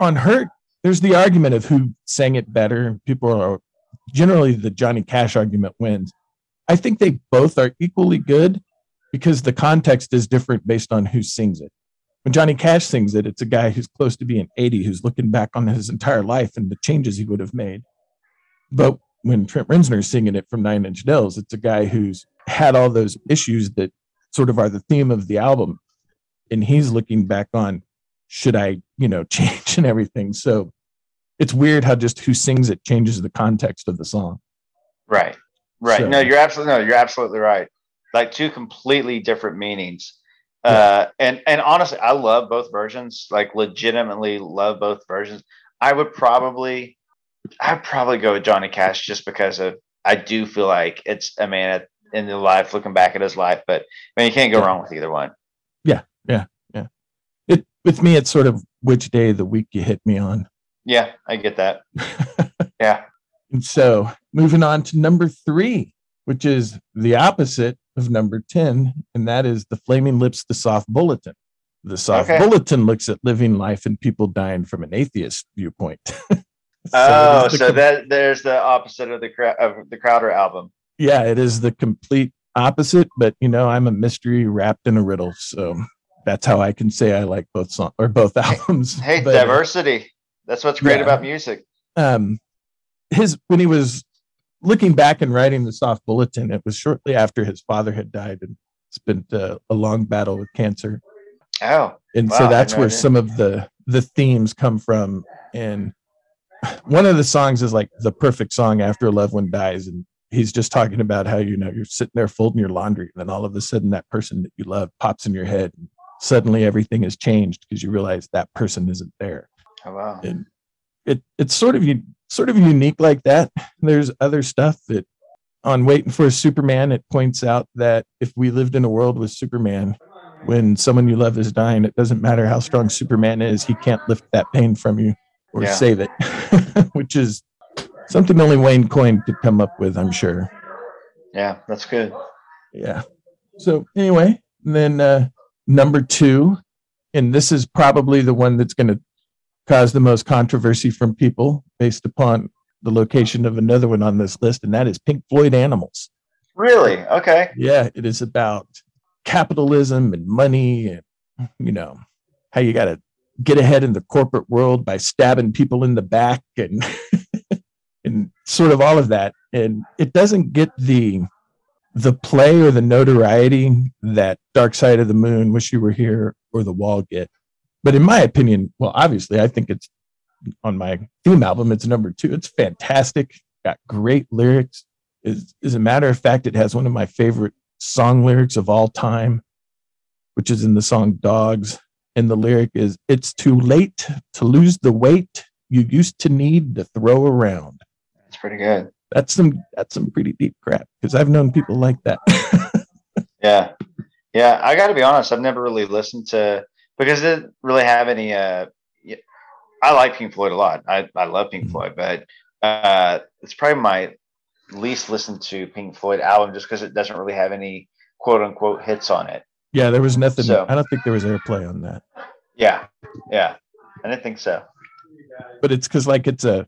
on Hurt. There's the argument of who sang it better. People are generally the Johnny Cash argument wins. I think they both are equally good because the context is different based on who sings it. When Johnny Cash sings it, it's a guy who's close to being 80 who's looking back on his entire life and the changes he would have made. But when Trent Reznor's singing it from Nine Inch Nails, it's a guy who's had all those issues that sort of are the theme of the album and he's looking back on should i you know <laughs> change and everything so it's weird how just who sings it changes the context of the song Right. Right. So- No, you're absolutely no, you're absolutely right. Like two completely different meanings. Uh and and honestly, I love both versions. Like legitimately love both versions. I would probably I'd probably go with Johnny Cash just because of I do feel like it's a man at, in the life looking back at his life, but I mean you can't go wrong with either one. It with me it's sort of which day of the week you hit me on Yeah, I get that. <laughs> Yeah. and so moving on to number three which is the opposite of number 10 and that is the flaming lips the soft bulletin the soft Okay. bulletin looks at living life and people dying from an atheist viewpoint <laughs> So oh, the so com- that there's the opposite of the of the Crowder album. yeah, it is the complete opposite, but you know, I'm a mystery wrapped in a riddle. So that's how I can say I like both songs or both albums. Hey, But, diversity. That's what's great Yeah. about music. um, his when he was looking back and writing the soft bulletin, it was shortly after his father had died and spent uh, a long battle with cancer. Oh, and Wow, so that's where some of the the themes come from and one of the songs is like the perfect song after a loved one dies and he's just talking about how you know you're sitting there folding your laundry and then all of a sudden that person that you love pops in your head and suddenly everything has changed because you realize that person isn't there oh wow. and it it's sort of u- sort of unique like that there's other stuff that on waiting for a superman it points out that if we lived in a world with superman when someone you love is dying it doesn't matter how strong superman is he can't lift that pain from you or Yeah. save it <laughs> which is something only wayne coyne could come up with i'm sure Yeah, that's good. yeah so anyway then uh number two and this is probably the one that's going to cause the most controversy from people based upon the location of another one on this list and that is pink floyd animals Really? Okay. yeah it is about capitalism and money and you know how you got to get ahead in the corporate world by stabbing people in the back and <laughs> and sort of all of that and it doesn't get the the play or the notoriety that dark side of the moon wish you were here or the wall get. But in my opinion well obviously i think it's on my theme album it's number two. It's fantastic. Got great lyrics. As, as a matter of fact it has one of my favorite song lyrics of all time which is in the song dogs. And the lyric is it's too late to lose the weight you used to need to throw around. That's pretty good. That's some that's some pretty deep crap because i've known people like that <laughs> Yeah. Yeah. I got to be honest. I've never really listened to because it didn't really have any. Uh, I like Pink Floyd a lot. I, I love Pink Mhm. Floyd, but uh, it's probably my least listened to Pink Floyd album just because it doesn't really have any quote unquote hits on it. yeah there was nothing So- i don't think there was airplay on that Yeah. Yeah. I didn't think so. but it's because like it's a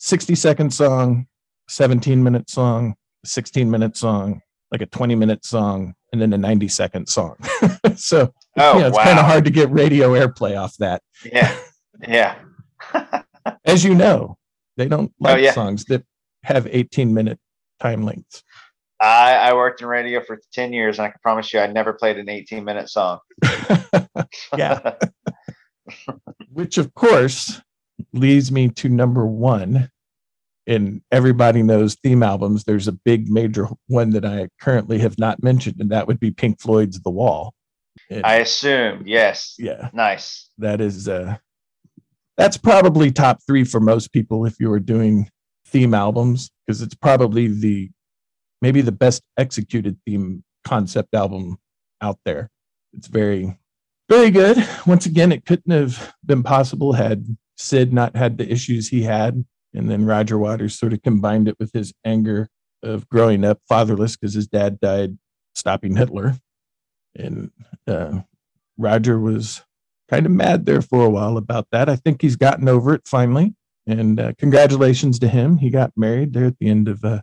60 second song 17 minute song 16 minute song like a 20 minute song and then a 90 second song <laughs> so Oh, yeah it's wow. kind of hard to get radio airplay off that Yeah. Yeah. <laughs> as you know They don't oh, like oh, yeah. songs that have 18 minute time lengths. I, I worked in radio for 10 years and I can promise you I never played an 18 minute song. <laughs> yeah. Which, of course, leads me to number one. And everybody knows theme albums. There's a big major one that I currently have not mentioned, and that would be Pink Floyd's The Wall. And I assume, yes. Yeah. Nice. That is uh that's probably top three for most people if you were doing theme albums, because it's probably the maybe the best executed theme concept album out there. It's very, very good. Once again, it couldn't have been possible had Syd not had the issues he had. And then Roger Waters sort of combined it with his anger of growing up fatherless because his dad died stopping Hitler. And uh, Roger was kind of mad there for a while about that. I think he's gotten over it finally. And uh, congratulations to him. He got married there at the end of uh,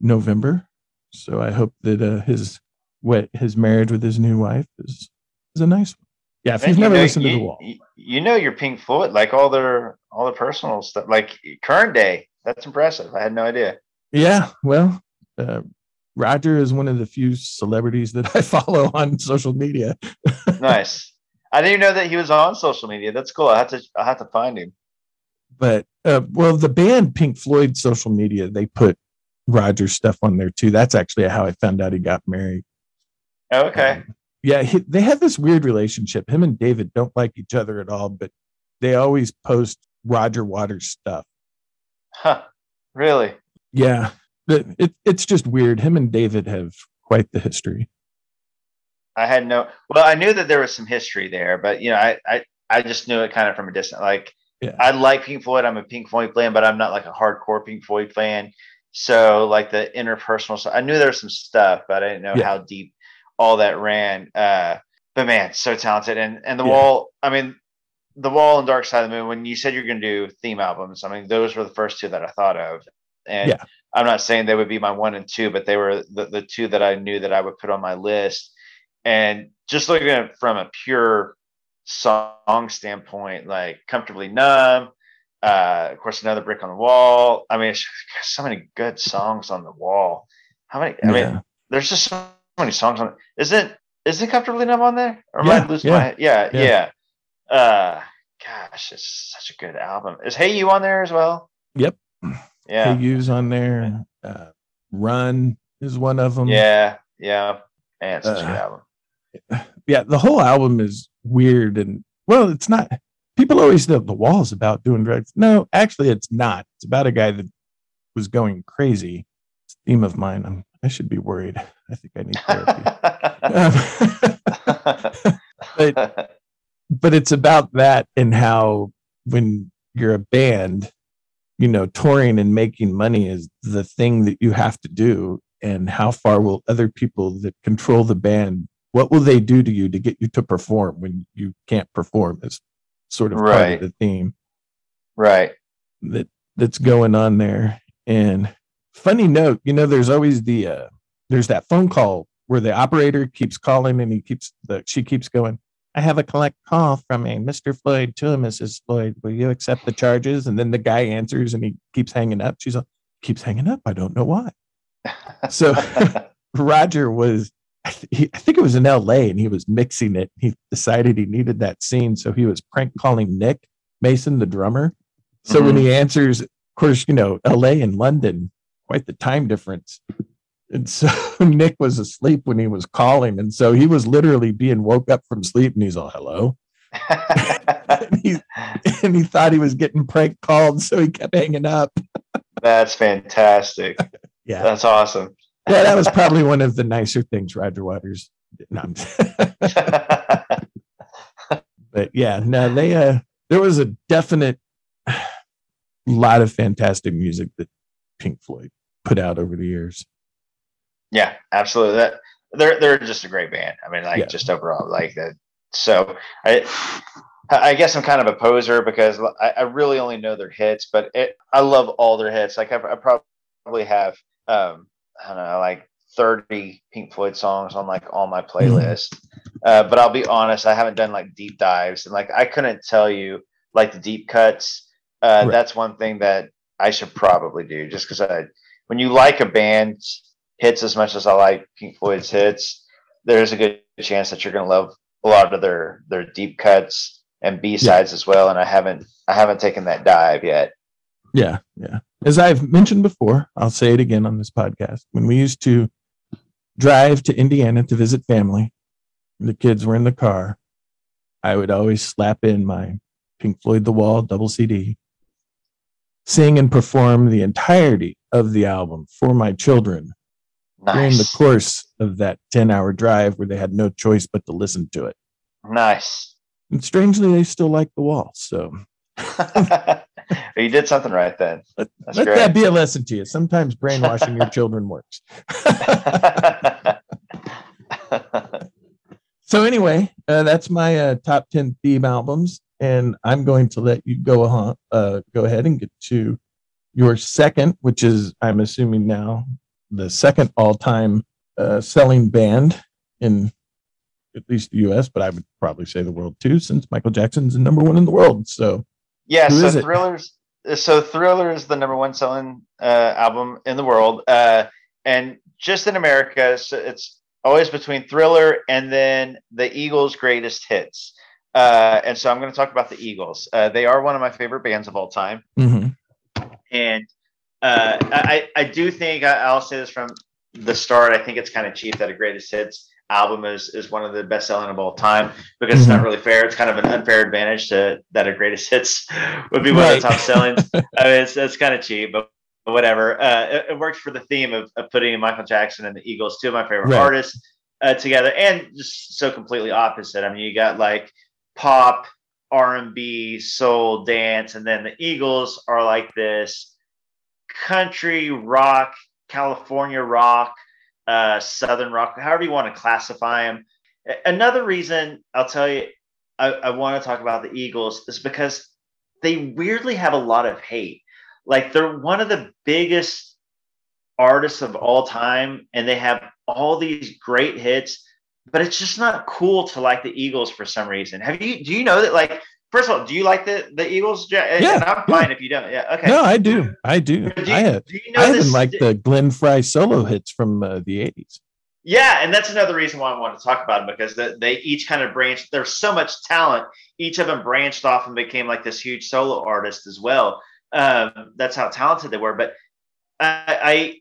November. So I hope that uh, his what his marriage with his new wife is is a nice one. Yeah, if you've you never know, listened you, to the wall, you know your Pink Floyd, like all their all the personal stuff, like current day. That's impressive. I had no idea. Yeah, well, uh, Roger is one of the few celebrities that <laughs> I follow on social media. <laughs> nice. I didn't even know that he was on social media. That's cool. I have to I have to find him. But uh, well, the band Pink Floyd social media they put Roger's stuff on there too. That's actually how I found out he got married. Oh, okay. Um, yeah, he, they have this weird relationship. Him and David don't like each other at all, but they always post Roger Waters stuff. Huh. Really? Yeah. It, it, it's just weird. Him and David have quite the history. I had no well, I knew that there was some history there, but you know, I I, I just knew it kind of from a distance. Like yeah. I like Pink Floyd. I'm a Pink Floyd fan, but I'm not like a hardcore Pink Floyd fan. So like the interpersonal so I knew there was some stuff, but I didn't know yeah. how deep all that ran. Uh, but man, so talented. And and the yeah. wall, I mean, the wall and Dark Side of the Moon. When you said you're going to do theme albums, I mean, those were the first two that I thought of. And yeah. I'm not saying they would be my one and two, but they were the, the two that I knew that I would put on my list. And just looking at it from a pure song standpoint, like comfortably numb, uh, of course, another brick on the wall. I mean, so many good songs on the wall. How many? I yeah. mean, there's just so many songs on it. Isn't isn't comfortably numb on there? Or yeah, am I losing yeah. my? Yeah, yeah, yeah. Uh, gosh, it's such a good album. Is Hey You on there as well? Yep. Yeah. Hey You's on there. Uh, Run is one of them. Yeah, yeah. Man, such uh, a good uh, album. Yeah, the whole album is weird and well, it's not people always know the wall's about doing drugs. No, actually, it's not. It's about a guy that was going crazy. It's a theme of mine. I'm, I should be worried. I think I need therapy. <laughs> um, <laughs> but, but it's about that and how when you're a band, you know, touring and making money is the thing that you have to do. And how far will other people that control the band, what will they do to you to get you to perform when you can't perform? Is sort of right. part of the theme. Right. That that's going on there. And funny note, you know, there's always the uh there's that phone call where the operator keeps calling and he keeps the she keeps going, I have a collect call from a Mr. Floyd to a Mrs. Floyd. Will you accept the charges? And then the guy answers and he keeps hanging up. She's like, keeps hanging up. I don't know why. <laughs> so <laughs> Roger was I, th- he, I think it was in LA and he was mixing it. He decided he needed that scene. So he was prank calling Nick Mason, the drummer. So mm-hmm. when he answers, of course, you know, LA and London, quite the time difference. And so <laughs> Nick was asleep when he was calling. And so he was literally being woke up from sleep and he's all, hello. <laughs> and, he, and he thought he was getting prank called. So he kept hanging up. That's fantastic. <laughs> yeah. That's awesome yeah, that was probably one of the nicer things Roger Waters did. No, but yeah, no, they uh there was a definite <sighs> lot of fantastic music that Pink Floyd put out over the years. Yeah, absolutely. That they're they're just a great band. I mean, like yeah. just overall, like that. So I I guess I'm kind of a poser because I, I really only know their hits, but it, I love all their hits. Like I, I probably have um, I don't know, like 30 Pink Floyd songs on like all my playlist. Uh, but I'll be honest, I haven't done like deep dives and like I couldn't tell you like the deep cuts. Uh, right. That's one thing that I should probably do just because I when you like a band's hits as much as I like Pink Floyd's hits, there's a good chance that you're going to love a lot of their their deep cuts and B sides yeah. as well. And I haven't I haven't taken that dive yet. Yeah, yeah. As I've mentioned before, I'll say it again on this podcast. When we used to drive to Indiana to visit family, the kids were in the car. I would always slap in my Pink Floyd The Wall double CD, sing and perform the entirety of the album for my children nice. during the course of that 10 hour drive where they had no choice but to listen to it. Nice. And strangely, they still like the wall. So <laughs> you did something right then. Let, let that be a lesson to you. Sometimes brainwashing your <laughs> children works. <laughs> so anyway, uh, that's my uh, top 10 theme albums. And I'm going to let you go, uh, go ahead and get to your second, which is, I'm assuming now, the second all time uh, selling band in at least the US, but I would probably say the world too, since Michael Jackson's the number one in the world. So, yeah, so Thrillers. So Thriller is the number one selling uh, album in the world, uh, and just in America, so it's always between Thriller and then the Eagles' greatest hits. Uh, and so I'm going to talk about the Eagles. Uh, they are one of my favorite bands of all time. Mm-hmm. And uh, I, I do think I, will say this from the start. I think it's kind of cheap that a greatest hits album is is one of the best selling of all time because mm-hmm. it's not mm-hmm. really fair. It's kind of an unfair advantage to that a greatest hits <laughs> would be one right. of the top selling. <laughs> I mean, it's, it's kind of cheap, but whatever. Uh, it, it, works for the theme of, of putting Michael Jackson and the Eagles, two of my favorite right. artists, uh, together, and just so completely opposite. I mean, you got like pop, R and B, soul, dance, and then the Eagles are like this country rock, California rock, uh, southern rock, however you want to classify them. Another reason I'll tell you, I, I want to talk about the Eagles is because they weirdly have a lot of hate. Like they're one of the biggest artists of all time, and they have all these great hits, but it's just not cool to like the Eagles for some reason. Have you? Do you know that? Like First of all, do you like the the Eagles? Yeah, and I'm fine yeah. if you don't. Yeah, okay. No, I do. I do. do you, I have. Do you know I even like the Glenn Frey solo hits from uh, the '80s. Yeah, and that's another reason why I want to talk about them because the, they each kind of branched. There's so much talent. Each of them branched off and became like this huge solo artist as well. Um, that's how talented they were. But I,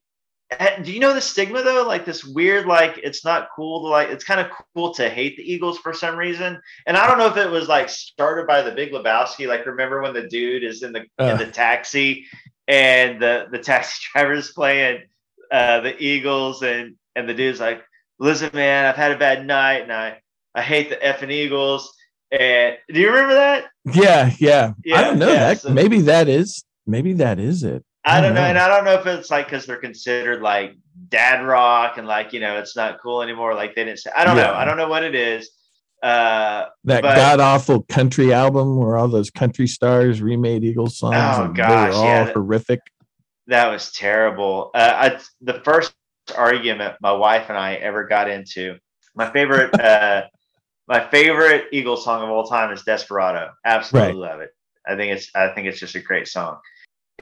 do you know the stigma though? Like this weird like it's not cool to like it's kind of cool to hate the eagles for some reason. And i don't know if it was like started by the big lebowski. Like remember when the dude is in the uh. in the taxi and the the taxi <laughs> driver is playing uh the eagles and and the dude's like listen man i've had a bad night and i i hate the effing eagles. And do you remember that? Yeah yeah, yeah i don't know yeah, that. so, maybe that is maybe that is it I don't know. And I don't know if it's like because they're considered like dad rock and like, you know, it's not cool anymore. Like they didn't say, I don't yeah. know. I don't know what it is. Uh, that god awful country album where all those country stars remade Eagles songs. Oh, gosh. They were all yeah, horrific. That was terrible. Uh, I, the first argument my wife and I ever got into, my favorite, <laughs> uh, my favorite Eagles song of all time is Desperado. Absolutely right. love it. I think it's, I think it's just a great song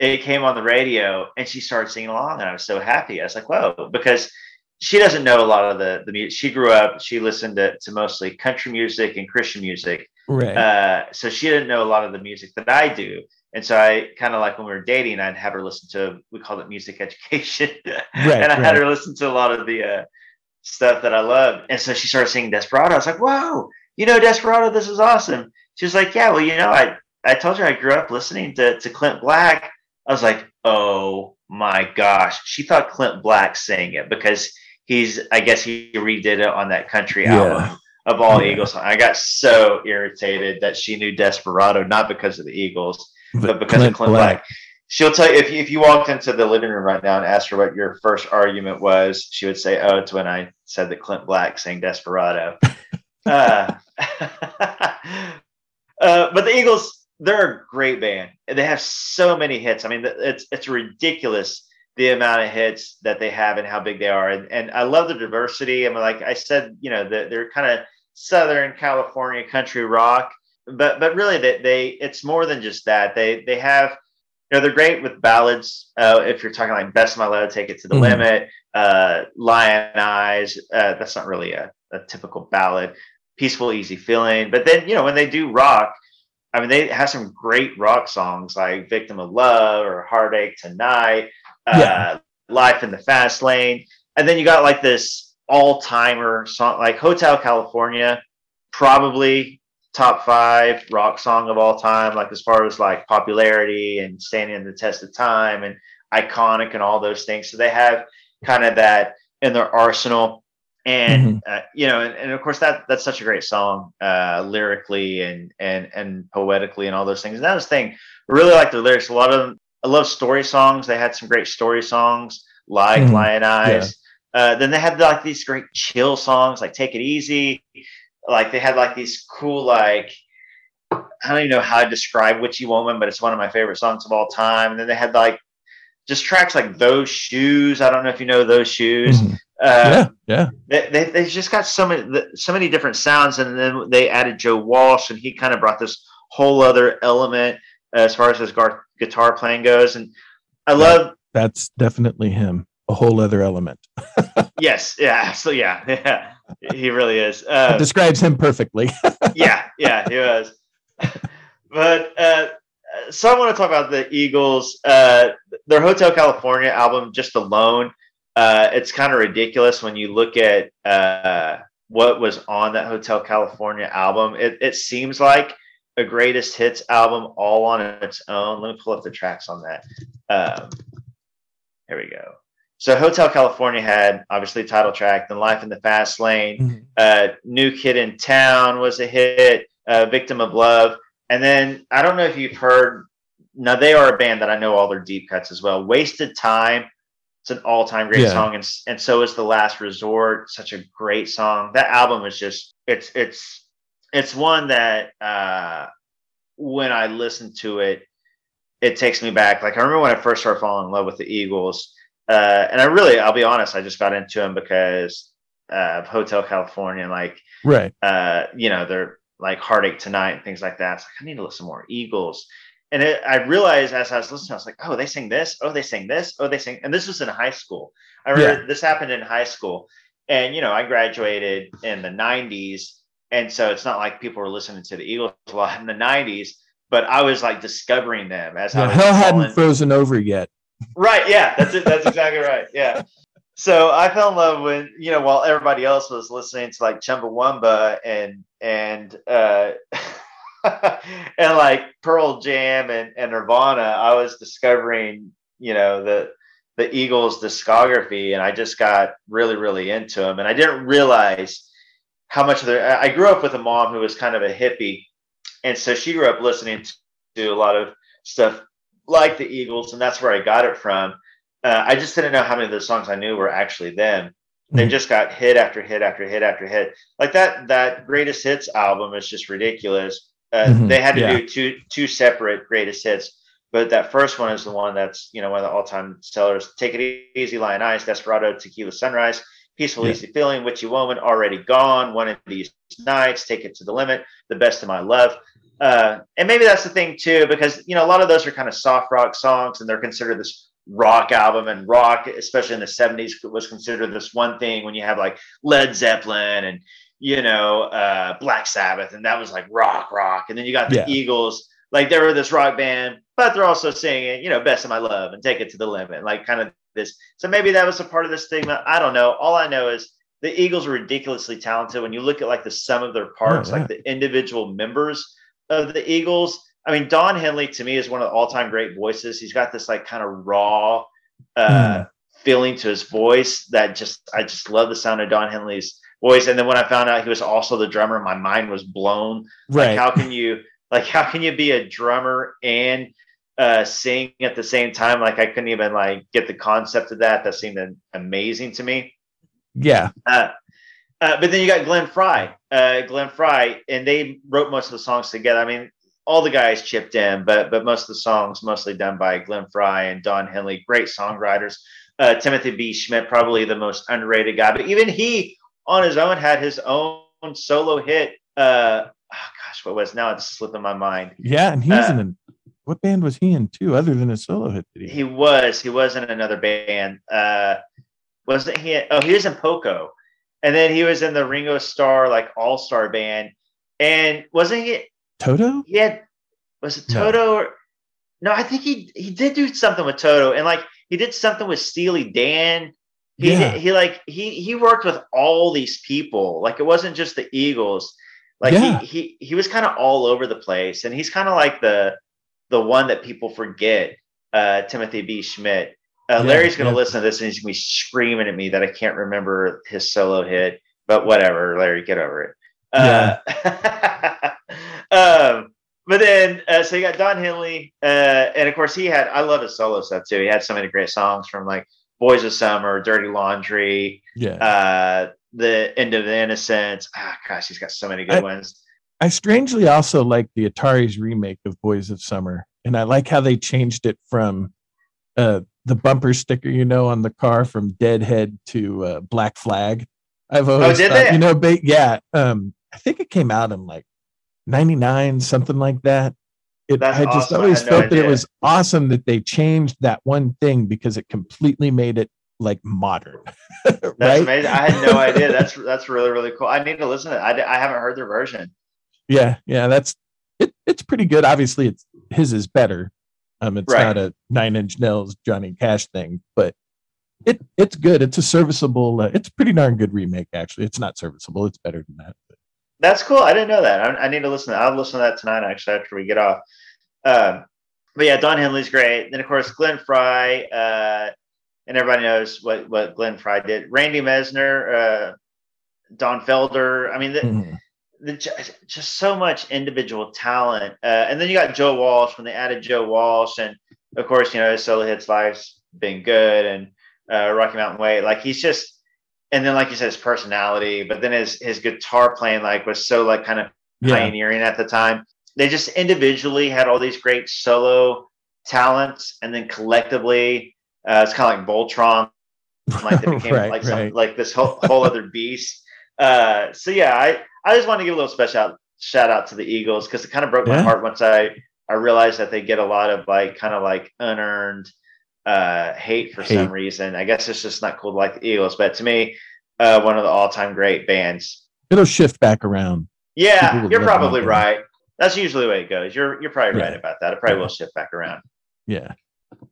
it came on the radio and she started singing along and I was so happy. I was like, whoa, because she doesn't know a lot of the, the music. She grew up, she listened to, to mostly country music and Christian music. Right. Uh, so she didn't know a lot of the music that I do. And so I kind of like when we were dating, I'd have her listen to, we called it music education. <laughs> Right, and I right. had her listen to a lot of the uh, stuff that I loved. And so she started singing Desperado. I was like, whoa, you know, Desperado, this is awesome. She was like, yeah, well, you know, I, I told you I grew up listening to, to Clint Black I was like, oh my gosh. She thought Clint Black sang it because he's, I guess he redid it on that country yeah. album of all yeah. Eagles. I got so irritated that she knew Desperado, not because of the Eagles, but, but because Clint of Clint Black. Black. She'll tell you if, you if you walked into the living room right now and asked her what your first argument was, she would say, "Oh, it's when I said that Clint Black sang Desperado." <laughs> uh, <laughs> uh, but the Eagles, they're a great band. They have so many hits. I mean, it's it's ridiculous the amount of hits that they have and how big they are. And, and I love the diversity. I mean, like I said, you know, the, they're kind of Southern California country rock, but but really they, they it's more than just that. They they have you know, they're great with ballads. Uh, if you're talking like Best of My Love, Take It to the mm-hmm. Limit, uh, Lyin' Eyes, uh, that's not really a, a typical ballad. Peaceful, Easy Feeling. But then, you know, when they do rock, I mean, they have some great rock songs like Victim of Love or Heartache Tonight, uh, yeah. Life in the Fast Lane. And then you got like this all timer song, like Hotel California, probably top five rock song of all time, like as far as like popularity and standing the test of time and iconic and all those things. So they have kind of that in their arsenal. And mm-hmm. uh, you know, and, and, of course that that's such a great song, uh, lyrically and and and poetically and all those things. And that was the thing. I really like the lyrics. A lot of them. I love story songs. They had some great story songs like mm-hmm. Lyin' Eyes. Yeah. Uh, then they had like these great chill songs like Take It Easy. Like they had like these cool like I don't even know how to describe Witchy Woman, but it's one of my favorite songs of all time. And then they had like just tracks like those shoes. I don't know if you know those shoes. Mm-hmm. Uh, yeah, yeah. They, they, just got so many so many different sounds, and then they added Joe Walsh, and he kind of brought this whole other element as far as his gar- guitar playing goes. And I love that's definitely him, a whole other element. <laughs> yes, yeah, so yeah, <laughs> yeah, he really is. Uh, describes him perfectly. <laughs> yeah, yeah, he was. but uh, so I want to talk about the Eagles. Uh, their Hotel California album, just alone, uh, it's kind of ridiculous when you look at uh, what was on that Hotel California album. It, it seems like a greatest hits album all on its own. Let me pull up the tracks on that. Um, here we go. So Hotel California had obviously title track, then Life in the Fast Lane, mm-hmm. uh, New Kid in Town was a hit, uh, Victim of Love. And then I don't know if you've heard. Now they are a band that I know all their deep cuts as well. Wasted Time. It's an all-time great yeah. song, and and so is The Last Resort. Such a great song. That album is just it's it's it's one that uh, when I listen to it, it takes me back. Like I remember when I first started falling in love with the Eagles, uh, and I really, I'll be honest, I just got into them because of Hotel California. Like, right? Uh, you know, they're like heartache tonight and things like that. It's like I need to listen more Eagles. And it, I realized as I was listening, I was like, oh, they sing this. Oh, they sing this. Oh, they sing. And this was in high school. I remember yeah. this happened in high school. And, you know, I graduated in the 90s. And so it's not like people were listening to the Eagles a lot in the 90s, but I was like discovering them as the hell hadn't frozen over yet. Right. Yeah. That's it. That's exactly right. Yeah so I fell in love with you know while everybody else was listening to like Chumbawamba and and uh, <laughs> <laughs> and like Pearl Jam and, and Nirvana, I was discovering you know the the Eagles discography, and I just got really really into them, and I didn't realize how much of their. I grew up with a mom who was kind of a hippie, and so she grew up listening to a lot of stuff like the Eagles, and that's where I got it from uh, I just didn't know how many of the songs I knew were actually them. They mm-hmm. just got hit after hit after hit after hit. Like that that greatest hits album is just ridiculous. Uh, mm-hmm. They had to yeah. do two two separate greatest hits, but that first one is the one that's you know one of the all time sellers. Take it easy, Lyin' Eyes, Desperado, Tequila Sunrise, Peaceful yeah. Easy Feeling, Witchy Woman, Already Gone, One of These Nights, Take It to the Limit, The Best of My Love. Uh, and maybe that's the thing too, because you know a lot of those are kind of soft rock songs, and they're considered this rock album and rock especially in the 70s was considered this one thing when you have like led zeppelin and you know uh, black sabbath and that was like rock rock and then you got the yeah. eagles like they were this rock band but they're also singing you know best of my love and take it to the limit like kind of this so maybe that was a part of the stigma i don't know all i know is the eagles are ridiculously talented when you look at like the sum of their parts oh, yeah. like the individual members of the eagles I mean, Don Henley to me is one of the all-time great voices. He's got this like kind of raw uh, mm. feeling to his voice that just I just love the sound of Don Henley's voice. And then when I found out he was also the drummer, my mind was blown. Right? Like, how can you like how can you be a drummer and uh, sing at the same time? Like I couldn't even like get the concept of that. That seemed amazing to me. Yeah. Uh, uh, but then you got Glenn Frey, uh, Glenn Frey, and they wrote most of the songs together. I mean, all the guys chipped in, but but most of the songs mostly done by Glenn Frey and Don Henley, great songwriters. Uh, Timothy B. Schmit, probably the most underrated guy, but even he on his own had his own solo hit. Uh, oh gosh, what was now it's slipping my mind. Yeah, and he's uh, in what band was he in too, other than a solo hit? He, he was. He was in another band. Uh, wasn't he? Oh, he was in Poco, and then he was in the Ringo Starr like All Star band. And wasn't he? Toto? Had. Was it Toto? No. Or, no, I think he he did do something with Toto, and like he did something with Steely Dan. He yeah. he like he he worked with all these people. Like it wasn't just the Eagles. Like yeah. he he he was kind of all over the place, and he's kind of like the the one that people forget. Uh, Timothy B. Schmit. Uh, yeah, Larry's going to listen to this and he's going to be screaming at me that I can't remember his solo hit. But whatever, Larry, get over it. Uh, <laughs> um, but then, uh, so you got Don Henley, uh, and of course he had. I love his solo stuff too. He had so many great songs from like "Boys of Summer," "Dirty Laundry," yeah, uh, "The End of the Innocence." Ah, gosh, he's got so many good I, ones. I strangely also like the Ataris remake of "Boys of Summer," and I like how they changed it from uh, the bumper sticker, you know, on the car from Deadhead to uh, Black Flag. I've oh, always oh, did thought, they? you know, ba- yeah. Um, I think it came out in like 99, something like that. It, That's I just awesome. always I felt no that it was awesome that they changed that one thing because it completely made it like modern. <laughs> That's right? amazing. I had no <laughs> idea. That's that's really really cool. I need to listen to it. I, I haven't heard their version. Yeah, yeah, that's it. It's pretty good. Obviously, it's his is better. Um, it's right. not a Nine Inch Nails Johnny Cash thing, but it it's good. It's a serviceable. Uh, it's pretty darn good remake. Actually, it's not serviceable. It's better than that. But. That's cool. I didn't know that. I, I, need to listen. To I'll listen to that tonight. Actually, after we get off. Um, but yeah, Don Henley's great. Then of course Glenn Frey, uh, and everybody knows what what Glenn Frey did. Randy Meisner, uh, Don Felder. I mean, the, mm-hmm. the, just so much individual talent. Uh, and then you got Joe Walsh when they added Joe Walsh, and of course you know his solo hits life's been good, and uh, Rocky Mountain Way. Like he's just and then like you said, his personality, but then his his guitar playing like was so like kind of yeah. pioneering at the time. They just individually had all these great solo talents, and then collectively, uh, it's kind of like Voltron, <laughs> like they became right, like some, right. like this whole whole other <laughs> beast. Uh, so yeah, I I just want to give a little special out, shout out to the Eagles because it kind of broke yeah. my heart once I I realized that they get a lot of like kind of like unearned uh, hate for hate. some reason. I guess it's just not cool to like the Eagles, but to me, uh, one of the all-time great bands. It'll shift back around. Yeah, you're probably right. That's usually the way it goes. You're you're probably yeah. right about that. It probably yeah. will shift back around. Yeah.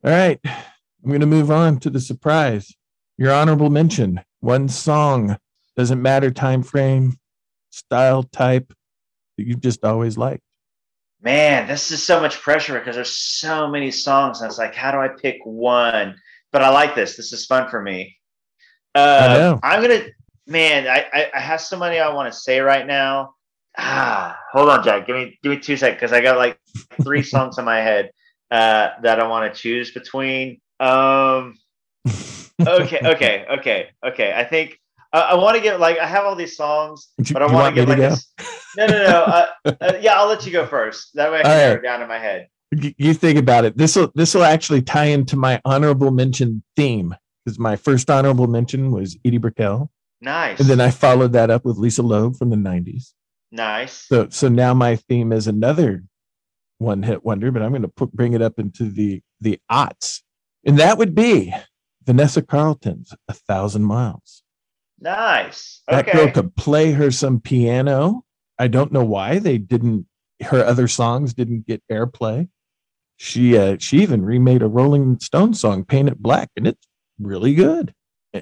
All right. I'm going to move on to the surprise. Your honorable mention. One song doesn't matter time frame, style type that you've just always liked man, this is so much pressure because there's so many songs. And it's like, how do I pick one? But I like this. This is fun for me. Uh, I'm gonna, man. I, I, I have somebody I want to say right now. Ah, <sighs> hold on, Jack. Give me give me two seconds because I got like three <laughs> songs in my head uh, that I want to choose between. Um, <laughs> okay, okay, okay, okay. I think I, I want to get like I have all these songs, <laughs> but I want to get like a, no, no, no. Uh, uh, yeah, I'll let you go first. That way I can right. it down in my head. You think about it. This will this will actually tie into my honorable mention theme because my first honorable mention was Edie Brickell. Nice. And then I followed that up with Lisa Loeb from the '90s. Nice. So so now my theme is another one hit wonder, but I'm going to put, bring it up into the the aughts, and that would be Vanessa Carlton's "A Thousand Miles." Nice. Okay. That girl could play her some piano. I don't know why they didn't. Her other songs didn't get airplay. She uh, she even remade a Rolling Stone song, "Paint It Black," and it's really good.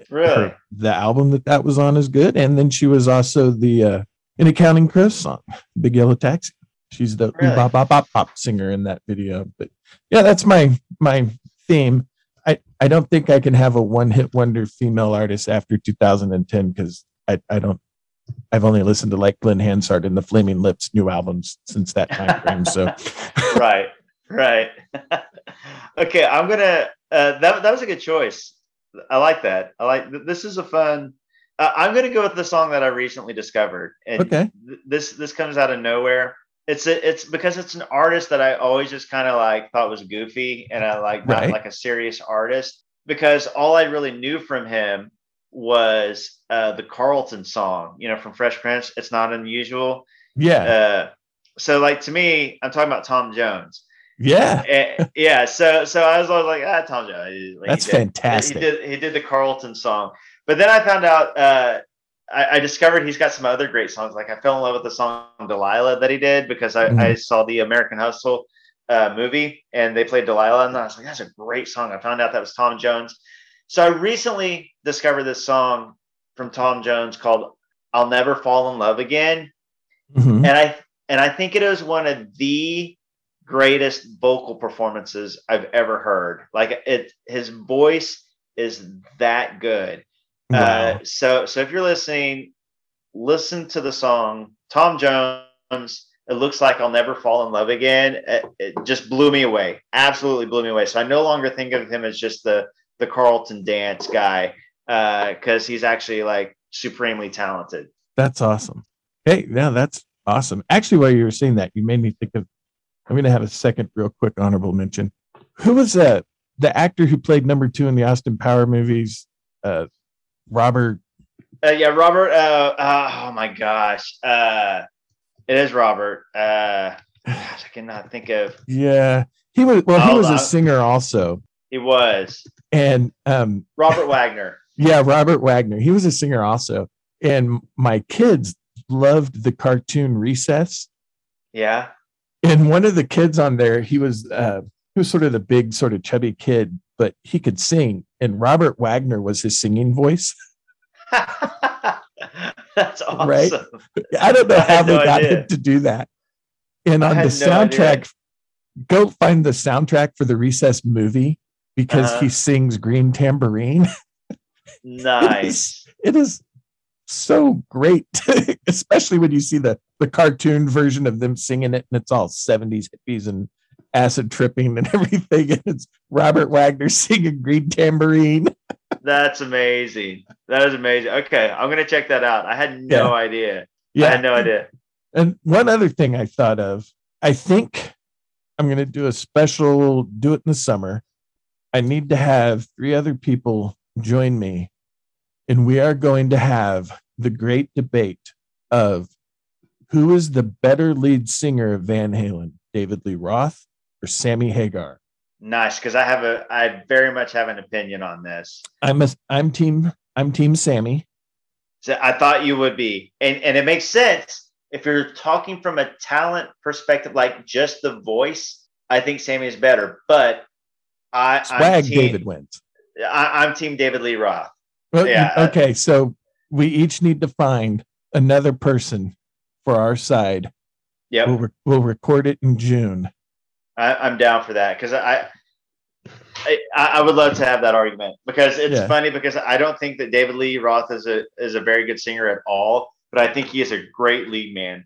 Really, her, the album that that was on is good. And then she was also the uh, in a Counting Crows song, "Big Yellow Taxi." She's the really? bop bop bop bop singer in that video. But yeah, that's my my theme. I, I don't think I can have a one hit wonder female artist after 2010 because I, I don't I've only listened to like Glen Hansard and the Flaming Lips new albums since that time frame. So <laughs> right, right. <laughs> okay, I'm gonna. Uh, that that was a good choice. I like that. I like this is a fun. Uh, I'm gonna go with the song that I recently discovered, and okay. th- this this comes out of nowhere it's a, it's because it's an artist that I always just kind of like thought was goofy and I like not like a serious artist because all I really knew from him was uh, the Carlton song, you know, from Fresh Prince. It's not unusual. Yeah. Uh, so like to me, I'm talking about Tom Jones, Yeah. And, yeah. So so I was always like, ah, Tom Jones. Like, That's he did, fantastic. He did he did the Carlton song, but then I found out. uh I, I discovered he's got some other great songs. Like I fell in love with the song Delilah that he did because I, Mhm. I saw the American Hustle uh, movie and they played Delilah, and I was like, that's a great song. I found out that was Tom Jones. So I recently discovered this song from Tom Jones called "I'll Never Fall in Love Again," Mhm. and I and I think it is one of the greatest vocal performances I've ever heard. Like it, his voice is that good. Wow. Uh, so so if you're listening, listen to the song Tom Jones. It looks like I'll never fall in love again. It, it just blew me away. Absolutely blew me away. So I no longer think of him as just the the Carlton dance guy because he's actually like supremely talented. That's awesome. Hey, yeah, that's awesome. Actually, while you were saying that, you made me think of. I'm going to have a second, real quick honorable mention. Who was uh, the actor who played number two in the Austin Power movies? Uh, Robert. Uh, yeah, Robert. Uh, uh, oh my gosh, uh, it is Robert. Uh, gosh, I cannot think of. Yeah, he was. Well, he Oh, was a uh, singer also, He was and um, Robert Wagner. yeah, Robert Wagner. He was a singer also, and my kids loved the cartoon Recess. Yeah. and one of the kids on there, he was uh, he was sort of the big, sort of chubby kid, but he could sing. And Robert Wagner was his singing voice. <laughs> <laughs> That's awesome. Right? I don't know <laughs> I how they no got idea. him to do that. And on the had no idea. soundtrack, go find the soundtrack for the Recess movie because Uh-huh. he sings Green Tambourine. Nice. It is so great, especially when you see the the cartoon version of them singing it, and it's all seventies hippies and acid tripping and <laughs> everything. And it's Robert Wagner singing Green Tambourine. <laughs> That's amazing. That is amazing. Okay, I'm gonna check that out. I had no Yeah. idea. I had no idea. And one other thing I thought of, I think I'm going to do a special, do it in the summer. I need to have three other people join me, and we are going to have the great debate of who is the better lead singer of Van Halen, David Lee Roth or Sammy Hagar. Nice, because I have a I very much have an opinion on this. I'm a, I'm team I'm team Sammy. So I thought you would be, and and it makes sense if you're talking from a talent perspective, like just the voice. I think Sammy is better, but I I'm Swag team, David wins. I, I'm team David Lee Roth. Well, Yeah. Okay, so we each need to find another person for our side. Yeah, We'll, re- we'll record it in June. I, I'm down for that because I, I I would love to have that argument because it's Yeah. funny because I don't think that David Lee Roth is a is a very good singer at all, but I think he is a great lead man.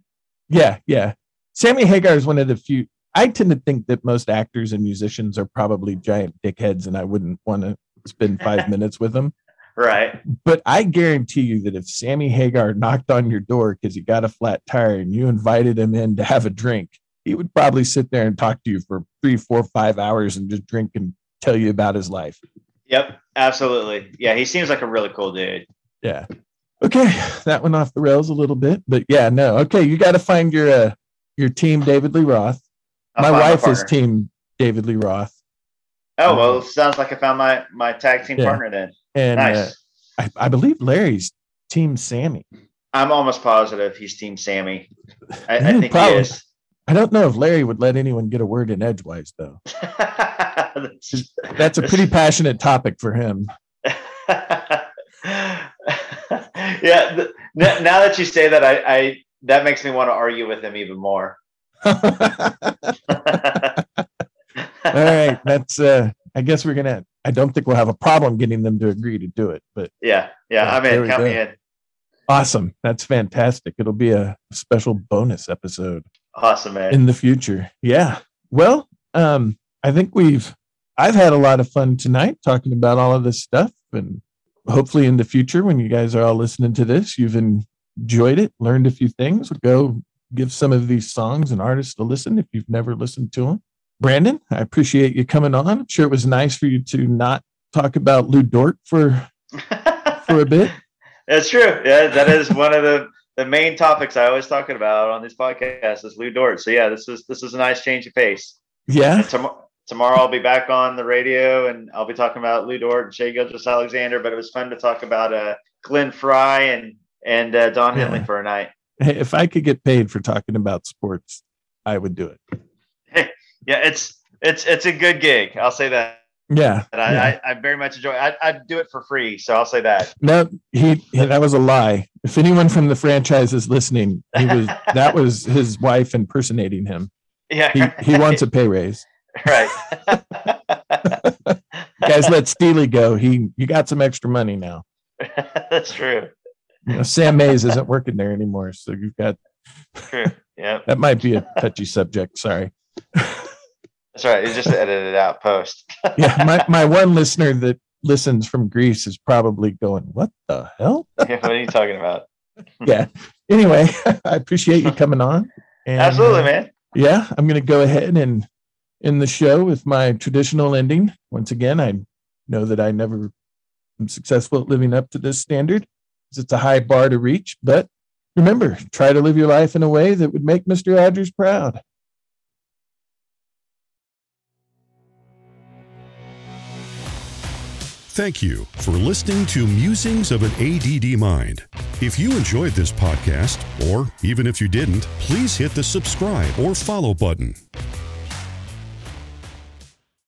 Yeah, yeah. Sammy Hagar is one of the few. I tend to think that most actors and musicians are probably giant dickheads, and I wouldn't want to spend five <laughs> minutes with them. Right. But I guarantee you that if Sammy Hagar knocked on your door because he got a flat tire and you invited him in to have a drink, he would probably sit there and talk to you for three, four, five hours and just drink and tell you about his life. Yep. Absolutely. Yeah. He seems like a really cool dude. Yeah. Okay, that went off the rails a little bit, but yeah, no. Okay, you got to find your uh, your team, David Lee Roth. I'll my wife is team David Lee Roth, Oh well, sounds like I found my my tag team Yeah. partner then. and Nice. uh, I, I believe Larry's team Sammy. I'm almost positive he's team Sammy. I, I <laughs> think probably. he is. I don't know if Larry would let anyone get a word in edgewise, though. <laughs> That's- That's a pretty passionate topic for him. <laughs> yeah. th- now that you say that, I, I that makes me want to argue with him even more. <laughs> All right, that's. uh I guess we're gonna. I don't think we'll have a problem getting them to agree to do it, but yeah, yeah, Yeah, I'm in. Count me in. awesome. That's fantastic. It'll be a special bonus episode. Awesome, man. in the future. Yeah. Well, um, I think we've I've had a lot of fun tonight talking about all of this stuff and hopefully in the future when you guys are all listening to this, you've enjoyed it, learned a few things. Go give some of these songs and artists a listen if you've never listened to them. Brandon, I appreciate you coming on. I'm sure it was nice for you to not talk about Lu Dort for <laughs> for a bit. That's true. Yeah, that is one of the the main topics I always talking about on these podcasts is Lu Dort. So yeah, this is this is a nice change of pace. Yeah. Tom- tomorrow I'll be back on the radio and I'll be talking about Lu Dort and Shai Gilgeous-Alexander. But it was fun to talk about uh, Glenn Frey and and uh, Don Yeah. Henley for a night. Hey, if I could get paid for talking about sports, I would do it. <laughs> Yeah, it's it's it's a good gig. I'll say that. Yeah. And I, yeah. I, I very much enjoy. I I'd do it for free, so I'll say that. No, he, he that was a lie. If anyone from the franchise is listening, he was <laughs> that was his wife impersonating him. Yeah, He he wants a pay raise. <laughs> right. <laughs> Guys, let Steely go. He you got some extra money now. That's true. You know, Sam Mays isn't working there anymore, so you've got True. Yeah, that might be a touchy subject. Sorry. That's right. You just edited out post. <laughs> Yeah, my my one listener that listens from Greece is probably going, "What the hell?" <laughs> yeah, what are you talking about? <laughs> yeah. Anyway, I appreciate you coming on. And, Absolutely, uh, man. yeah, I'm going to go ahead and end the show with my traditional ending. Once again, I know that I never am successful at living up to this standard. it's a high bar to reach. But remember, try to live your life in a way that would make Mr. Rogers proud. Thank you for listening to Musings of an ADD Mind. If you enjoyed this podcast, or even if you didn't, please hit the subscribe or follow button.